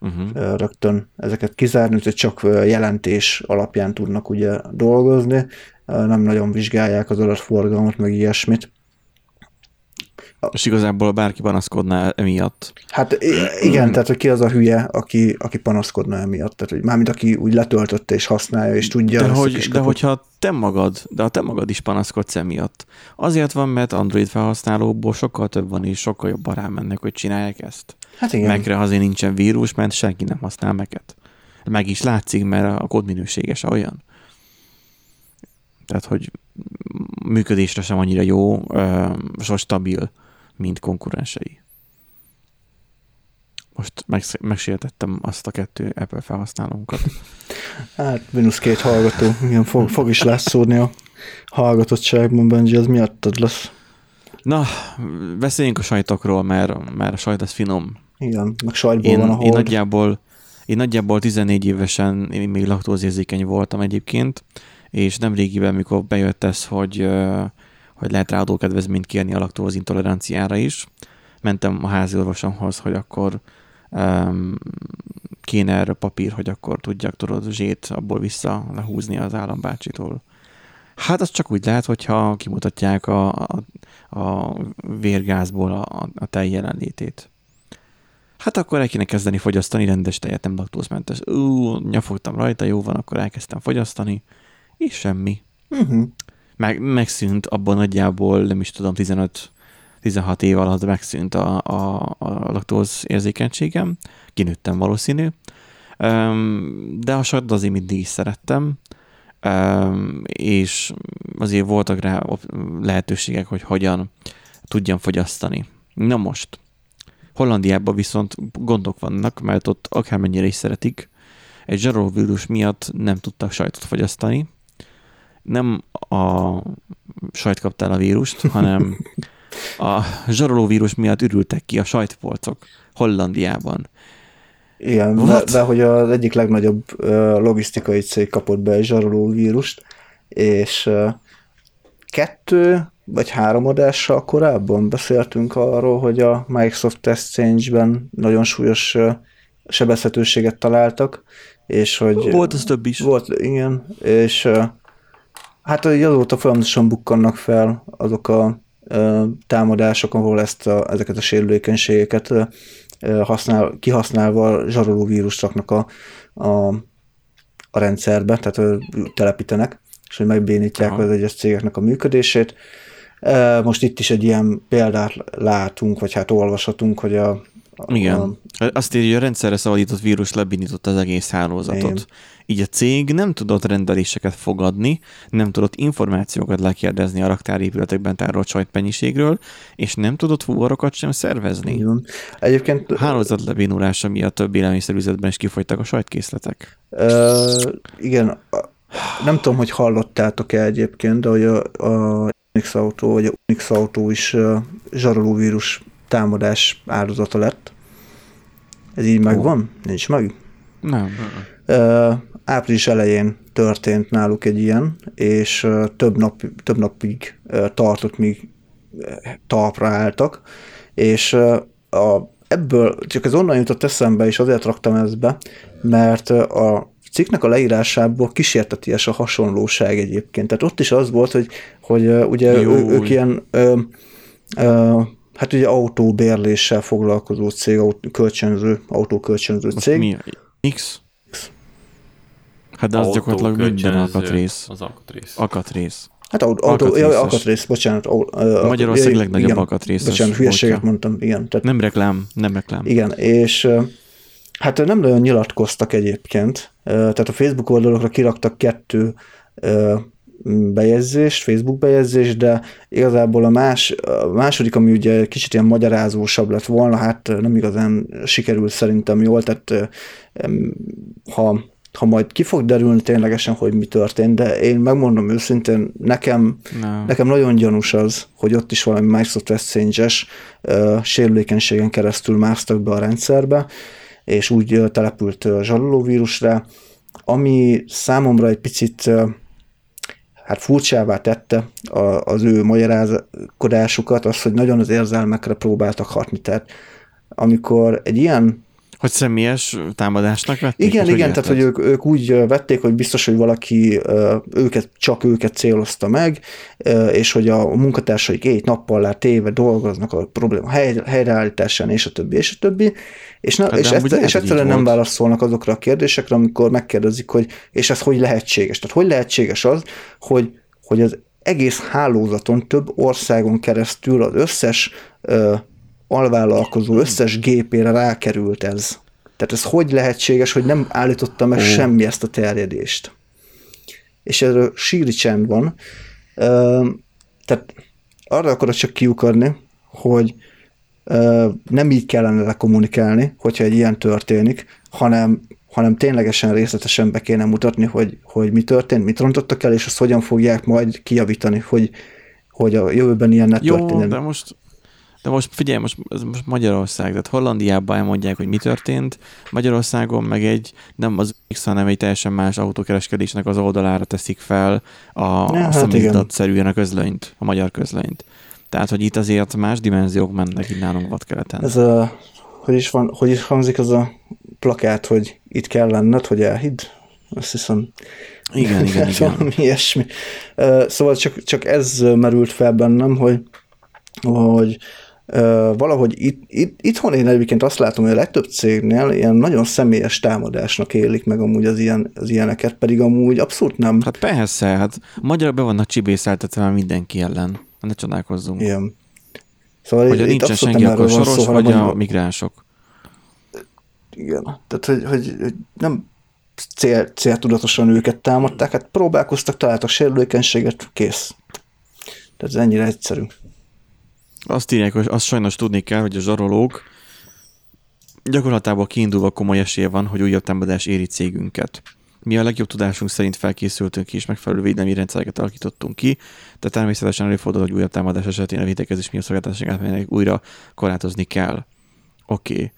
uh-huh. rögtön ezeket kizárni, hogy csak jelentés alapján tudnak ugye dolgozni, nem nagyon vizsgálják az adatforgalmat, meg ilyesmit. És igazából bárki panaszkodná emiatt. Hát igen, tehát hogy ki az a hülye, aki, aki panaszkodna emiatt. Tehát, hogy mármint aki úgy letöltötte és használja, és tudja. De, hogy, de hogyha te magad, de a te magad is panaszkodsz emiatt. Azért van, mert Android felhasználóból sokkal több van, és sokkal jobban rámennek, hogy csinálják ezt. Hát igen. Megre azért nincsen vírus, mert senki nem használ meket. Meg is látszik, mert a kód minőséges olyan. Tehát, hogy működésre sem annyira jó, so stabil, mint konkurensei. Most megsértettem azt a kettő Apple felhasználónkat. Hát, mínusz két hallgató. Igen, fog, fog is leszúrni a hallgatottságban, Benji, az miattad lesz. Na, beszéljünk a sajtokról, mert, mert a sajt az finom. Igen, meg sajtból én, van a hold. Én nagyjából, én nagyjából 14 évesen én még laktózérzékeny voltam egyébként, és nem régiben, mikor bejött ez, hogy, hogy lehet rá adókedvezményt kérni a laktózintoleranciára is, mentem a házi orvosomhoz, hogy akkor um, kéne erre papír, hogy akkor tudjak, tudod, zsét abból vissza lehúzni az állambácsitól. Hát az csak úgy lehet, hogyha kimutatják a, a, a vérgázból a, a tej jelenlétét. Hát akkor el kéne kezdeni fogyasztani rendes tejet, nem laktózmentes. Ú, nyafogtam rajta, jó van, akkor elkezdtem fogyasztani, és semmi. Uh-huh. Meg, megszűnt abban nagyjából, nem is tudom, 15 16 év alatt megszűnt a, a, a laktóz érzékenységem, kinőttem valószínű, de a sajtot azért mindig is szerettem, és azért voltak rá lehetőségek, hogy hogyan tudjam fogyasztani. Na most, Hollandiában viszont gondok vannak, mert ott akármennyire is szeretik, egy zsarolóvírus miatt nem tudtak sajtot fogyasztani. Nem a sajt kaptál a vírust, hanem a zsarolóvírus miatt ürültek ki a sajtpolcok Hollandiában. Igen, de, de hogy az egyik legnagyobb logisztikai cég kapott be egy zsarolóvírust, és kettő vagy három adással korábban beszéltünk arról, hogy a Microsoft Exchange-ben nagyon súlyos sebezhetőséget találtak, és hogy... Volt az több is. Volt, igen, és hát azóta folyamatosan bukkannak fel azok a uh, támadások, ahol ezt a, ezeket a sérülékenységeket uh, használ, kihasználva zsaroló vírust raknak a, a, a rendszerbe, tehát telepítenek, és hogy megbénítják Aha. az egyes cégeknek a működését. Most itt is egy ilyen példát látunk, vagy hát olvashatunk, hogy a, igen. A... Azt írja, hogy a rendszerre szabadított vírus lebindította az egész hálózatot. Én. Így a cég nem tudott rendeléseket fogadni, nem tudott információkat lekérdezni a raktárépületekben tárolt sajtmennyiségről, és nem tudott fuvarokat sem szervezni. Igen. Egyébként... Hálózat lebénulása miatt több élelmiszerüzetben is kifogytak a sajtkészletek. Uh, igen, nem tudom, hogy hallottátok-e egyébként, de hogy a, a Unix autó, vagy a Unix autó is zsarolóvírus támadás áldozata lett. Ez így megvan? Nincs meg? Nem. Uh, április elején történt náluk egy ilyen, és uh, több, nap, több napig uh, tartott, míg talpra álltak, és a, ebből csak ez onnan jutott eszembe, és azért raktam ezt be, mert a cikknek a leírásából kísérteties a hasonlóság egyébként. Tehát ott is az volt, hogy, hogy ugye ő, ők ilyen ö, ö, Hát ugye autóbérléssel foglalkozó cég, autó, kölcsönző, autókölcsönző Most cég. Mi? X? X. Hát de az gyakorlatilag minden alkatrész. Az alkatrész. Alkatrész. Hát autó, autó ja, alkatrész, bocsánat. Uh, Magyarország ja, legnagyobb igen, alkatrész. Bocsánat, hülyeséget mondtam, igen. Tehát, nem reklám, nem reklám. Igen, és hát nem nagyon nyilatkoztak egyébként. Tehát a Facebook oldalokra kiraktak kettő bejegyzést, Facebook bejegyzést, de igazából a, más, a második, ami ugye kicsit ilyen magyarázósabb lett volna, hát nem igazán sikerült szerintem jól, tehát ha, ha majd ki fog derülni ténylegesen, hogy mi történt, de én megmondom őszintén, nekem, no. nekem nagyon gyanús az, hogy ott is valami Microsoft Exchange-es uh, sérülékenységen keresztül másztak be a rendszerbe, és úgy települt zsarolóvírusra, ami számomra egy picit hát furcsává tette a, az ő magyarázkodásukat, az, hogy nagyon az érzelmekre próbáltak hatni. Tehát amikor egy ilyen hogy személyes támadásnak vették? Igen, igen, tehát hogy ők, ők úgy vették, hogy biztos, hogy valaki őket, csak őket célozta meg, és hogy a munkatársaik egy nappal téve dolgoznak a probléma helyreállításán, és a többi, és a többi, és, ne, hát és, ezt, és egyszerűen nem válaszolnak azokra a kérdésekre, amikor megkérdezik, hogy és ez hogy lehetséges. Tehát hogy lehetséges az, hogy, hogy az egész hálózaton, több országon keresztül az összes alvállalkozó összes gépére rákerült ez. Tehát ez hogy lehetséges, hogy nem állította meg oh. semmi ezt a terjedést. És erről síri csend van. Tehát arra akarok csak kiukadni, hogy nem így kellene kommunikálni, hogyha egy ilyen történik, hanem, hanem ténylegesen részletesen be kéne mutatni, hogy, hogy mi történt, mit rontottak el, és azt hogyan fogják majd kijavítani, hogy, hogy a jövőben ilyen ne Jó, történjen. de most de most figyelj, most, ez most Magyarország, tehát Hollandiában elmondják, hogy mi történt, Magyarországon meg egy, nem az X, hanem egy teljesen más autókereskedésnek az oldalára teszik fel a, ja, a hát szerűen a közlönyt, a magyar közlönyt. Tehát, hogy itt azért más dimenziók mennek itt nálunk vadkeleten. Ez a, hogy is van, hogy is hangzik az a plakát, hogy itt kell lenned, hogy elhidd? Azt hiszem. Igen, igen, igen. Valami ilyesmi. Szóval csak, csak ez merült fel bennem, hogy, hogy valahogy itt, itt, itthon én egyébként azt látom, hogy a legtöbb cégnél ilyen nagyon személyes támadásnak élik meg amúgy az, ilyen, az ilyeneket, pedig amúgy abszolút nem. Hát persze, hát magyar be vannak csibészeltetve mindenki ellen. Ne csodálkozzunk. Igen. Szóval Hogy itt nincsen abszolút senki, akkor soros, szó, vagy a migránsok. Igen, tehát hogy, hogy, hogy nem cél, céltudatosan őket támadták, hát próbálkoztak, találtak sérülékenységet, kész. Tehát ez ennyire egyszerű. Azt írják, hogy azt sajnos tudni kell, hogy a zsarolók gyakorlatából kiindulva komoly esélye van, hogy újabb támadás éri cégünket. Mi a legjobb tudásunk szerint felkészültünk és megfelelő védelmi rendszereket alakítottunk ki, de természetesen előfordul, hogy újabb támadás esetén a védekezés miatt szolgáltatásunk átmennek újra korlátozni kell. Oké. Okay.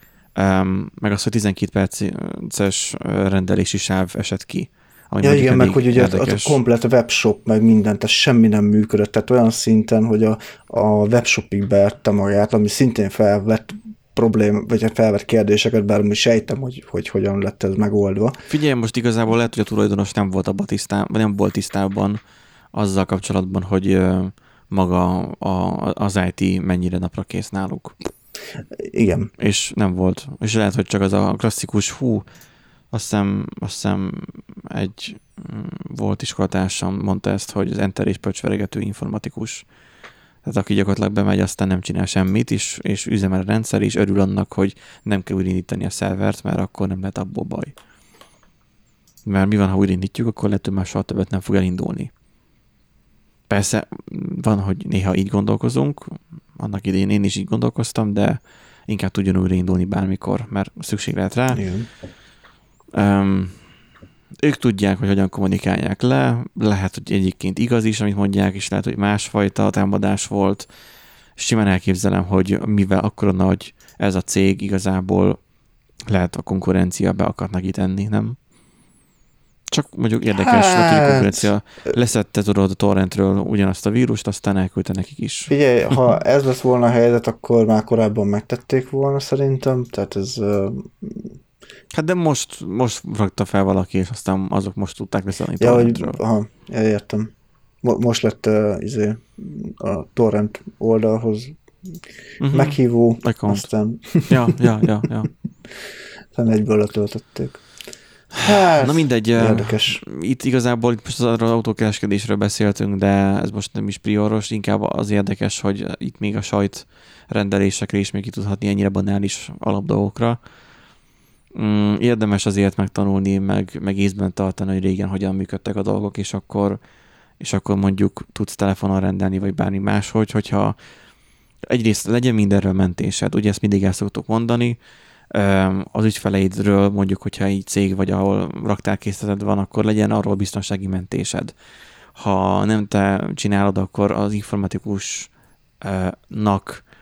Um, meg az, hogy 12 perces rendelési sáv esett ki. Ami Ja igen, meg hogy ugye a érdekes. komplet webshop, meg minden, tehát semmi nem működött, tehát olyan szinten, hogy a, a webshopig beerte magát, ami szintén felvett problém, vagy hát felvett kérdéseket, bár mi sejtem, hogy, hogy hogyan lett ez megoldva. Figyelj, most igazából lehet, hogy a tulajdonos nem volt abban tisztában, vagy nem volt tisztában azzal kapcsolatban, hogy maga a, az IT mennyire napra kész náluk. Igen. És nem volt. És lehet, hogy csak az a klasszikus, hú, azt hiszem, azt hiszem egy mm, volt iskolatársam mondta ezt, hogy az enter és pöcsveregető informatikus. Tehát aki gyakorlatilag bemegy, aztán nem csinál semmit, és, és üzemel a rendszer, és örül annak, hogy nem kell újraindítani a szervert, mert akkor nem lehet abból baj. Mert mi van, ha újraindítjuk, akkor lehet, hogy már soha többet nem fog elindulni. Persze van, hogy néha így gondolkozunk, annak idején én is így gondolkoztam, de inkább tudjon újraindulni bármikor, mert szükség lehet rá. Igen. Um, ők tudják, hogy hogyan kommunikálják le, lehet, hogy egyébként igaz is, amit mondják, és lehet, hogy másfajta támadás volt. Simán elképzelem, hogy mivel akkora nagy ez a cég, igazából lehet a konkurencia be akarnak itt enni, nem? Csak mondjuk érdekes, hát... hogy a Hát- konkurencia leszette tudod a torrentről ugyanazt a vírust, aztán elküldte nekik is. Figyelj, ha ez lett volna a helyzet, akkor már korábban megtették volna szerintem, tehát ez Hát de most, most rakta fel valaki, és aztán azok most tudták leszállni Ja, hogy, aha, ja, értem. Mo- most lett uh, izé, a torrent oldalhoz Mhm. meghívó, Account. aztán, Ja, ja, ja, ja. aztán egyből letöltötték. Hát, Na mindegy, érdekes. itt igazából itt most az autókereskedésről beszéltünk, de ez most nem is prioros, inkább az érdekes, hogy itt még a sajt rendelésekre is még ki tudhatni ennyire banális alapdolgokra. Mm, érdemes azért megtanulni, meg, meg észben tartani, hogy régen hogyan működtek a dolgok, és akkor, és akkor mondjuk tudsz telefonon rendelni, vagy bármi máshogy, hogyha egyrészt legyen mindenről mentésed, ugye ezt mindig el szoktuk mondani, az ügyfeleidről mondjuk, hogyha egy cég vagy ahol raktárkészleted van, akkor legyen arról biztonsági mentésed. Ha nem te csinálod, akkor az informatikusnak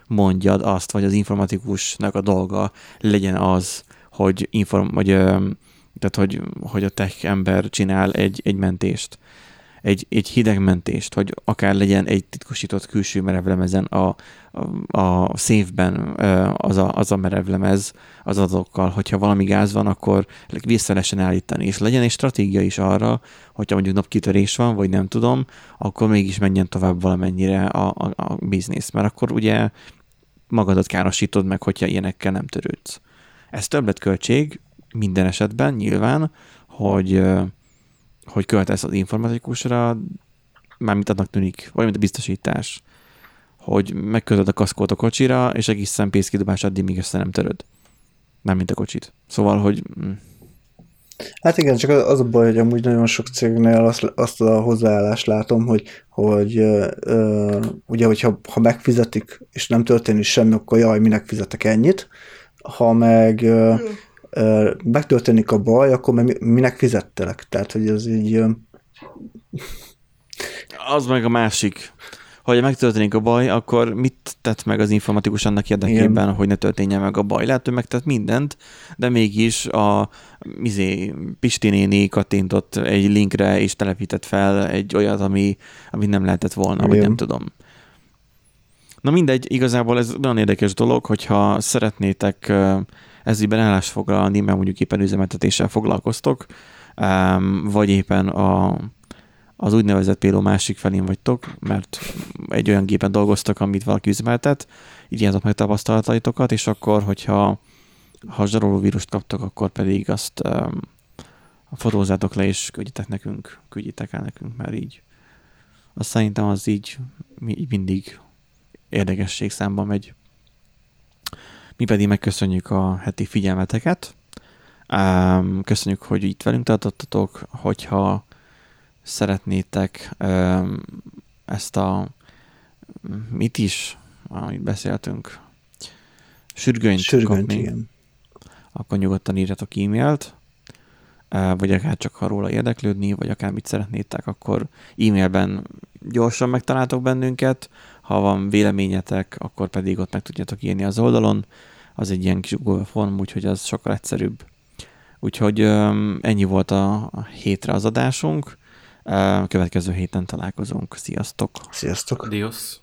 mondjad azt, vagy az informatikusnak a dolga legyen az, hogy, inform, vagy, tehát hogy, hogy a tech ember csinál egy, egy mentést. Egy, egy hideg mentést, hogy akár legyen egy titkosított külső merevlemezen a, a, a széfben az a, az a merevlemez az adatokkal, hogyha valami gáz van, akkor vissza lehessen állítani, és legyen egy stratégia is arra, hogyha mondjuk napkitörés van, vagy nem tudom, akkor mégis menjen tovább valamennyire a, a, a biznisz, mert akkor ugye magadat károsítod meg, hogyha ilyenekkel nem törődsz. Ez többletköltség minden esetben nyilván, hogy hogy költesz az informatikusra, mármint annak tűnik, vagy mint a biztosítás, hogy megkötöd a kaszkót a kocsira, és egészen pénzkidobás addig, míg össze nem töröd. Nem mint a kocsit. Szóval, hogy mm, Hát igen, csak az a baj, hogy amúgy nagyon sok cégnél azt, azt a hozzáállást látom, hogy, hogy ö, ugye, hogyha ha megfizetik, és nem történik semmi, akkor jaj, minek fizetek ennyit, ha meg ö, ö, megtörténik a baj, akkor meg mi- minek fizettelek? Tehát, hogy ez így ö, az meg a másik, hogy megtörténik a baj, akkor mit tett meg az informatikus annak érdekében, Igen. hogy ne történjen meg a baj? Lehet, hogy megtett mindent, de mégis a izé, Pisti néni kattintott egy linkre, és telepített fel egy olyat, ami, ami nem lehetett volna, vagy Igen. nem tudom. Na mindegy, igazából ez nagyon érdekes dolog, hogyha szeretnétek ö, ez ügyben állást foglalni, mert mondjuk éppen üzemeltetéssel foglalkoztok, vagy éppen a, az úgynevezett például másik felén vagytok, mert egy olyan gépen dolgoztak, amit valaki üzemeltet, így írjátok meg tapasztalataitokat, és akkor, hogyha ha zsaroló vírust kaptok, akkor pedig azt um, fotózzátok le, és küldjetek nekünk, küldjétek el nekünk, mert így azt szerintem az így, így mindig érdekesség számba megy. Mi pedig megköszönjük a heti figyelmeteket. Köszönjük, hogy itt velünk tartottatok, hogyha szeretnétek ezt a mit is, amit beszéltünk, sürgönyt, Sürgönt, kapni, igen. akkor nyugodtan írjatok e-mailt, vagy akár csak ha róla érdeklődni, vagy akár mit szeretnétek, akkor e-mailben gyorsan megtaláltok bennünket, ha van véleményetek, akkor pedig ott meg tudjátok írni az oldalon, az egy ilyen kis Google form, úgyhogy az sokkal egyszerűbb. Úgyhogy ennyi volt a hétre az adásunk, következő héten találkozunk. Sziasztok! Sziasztok! Adios.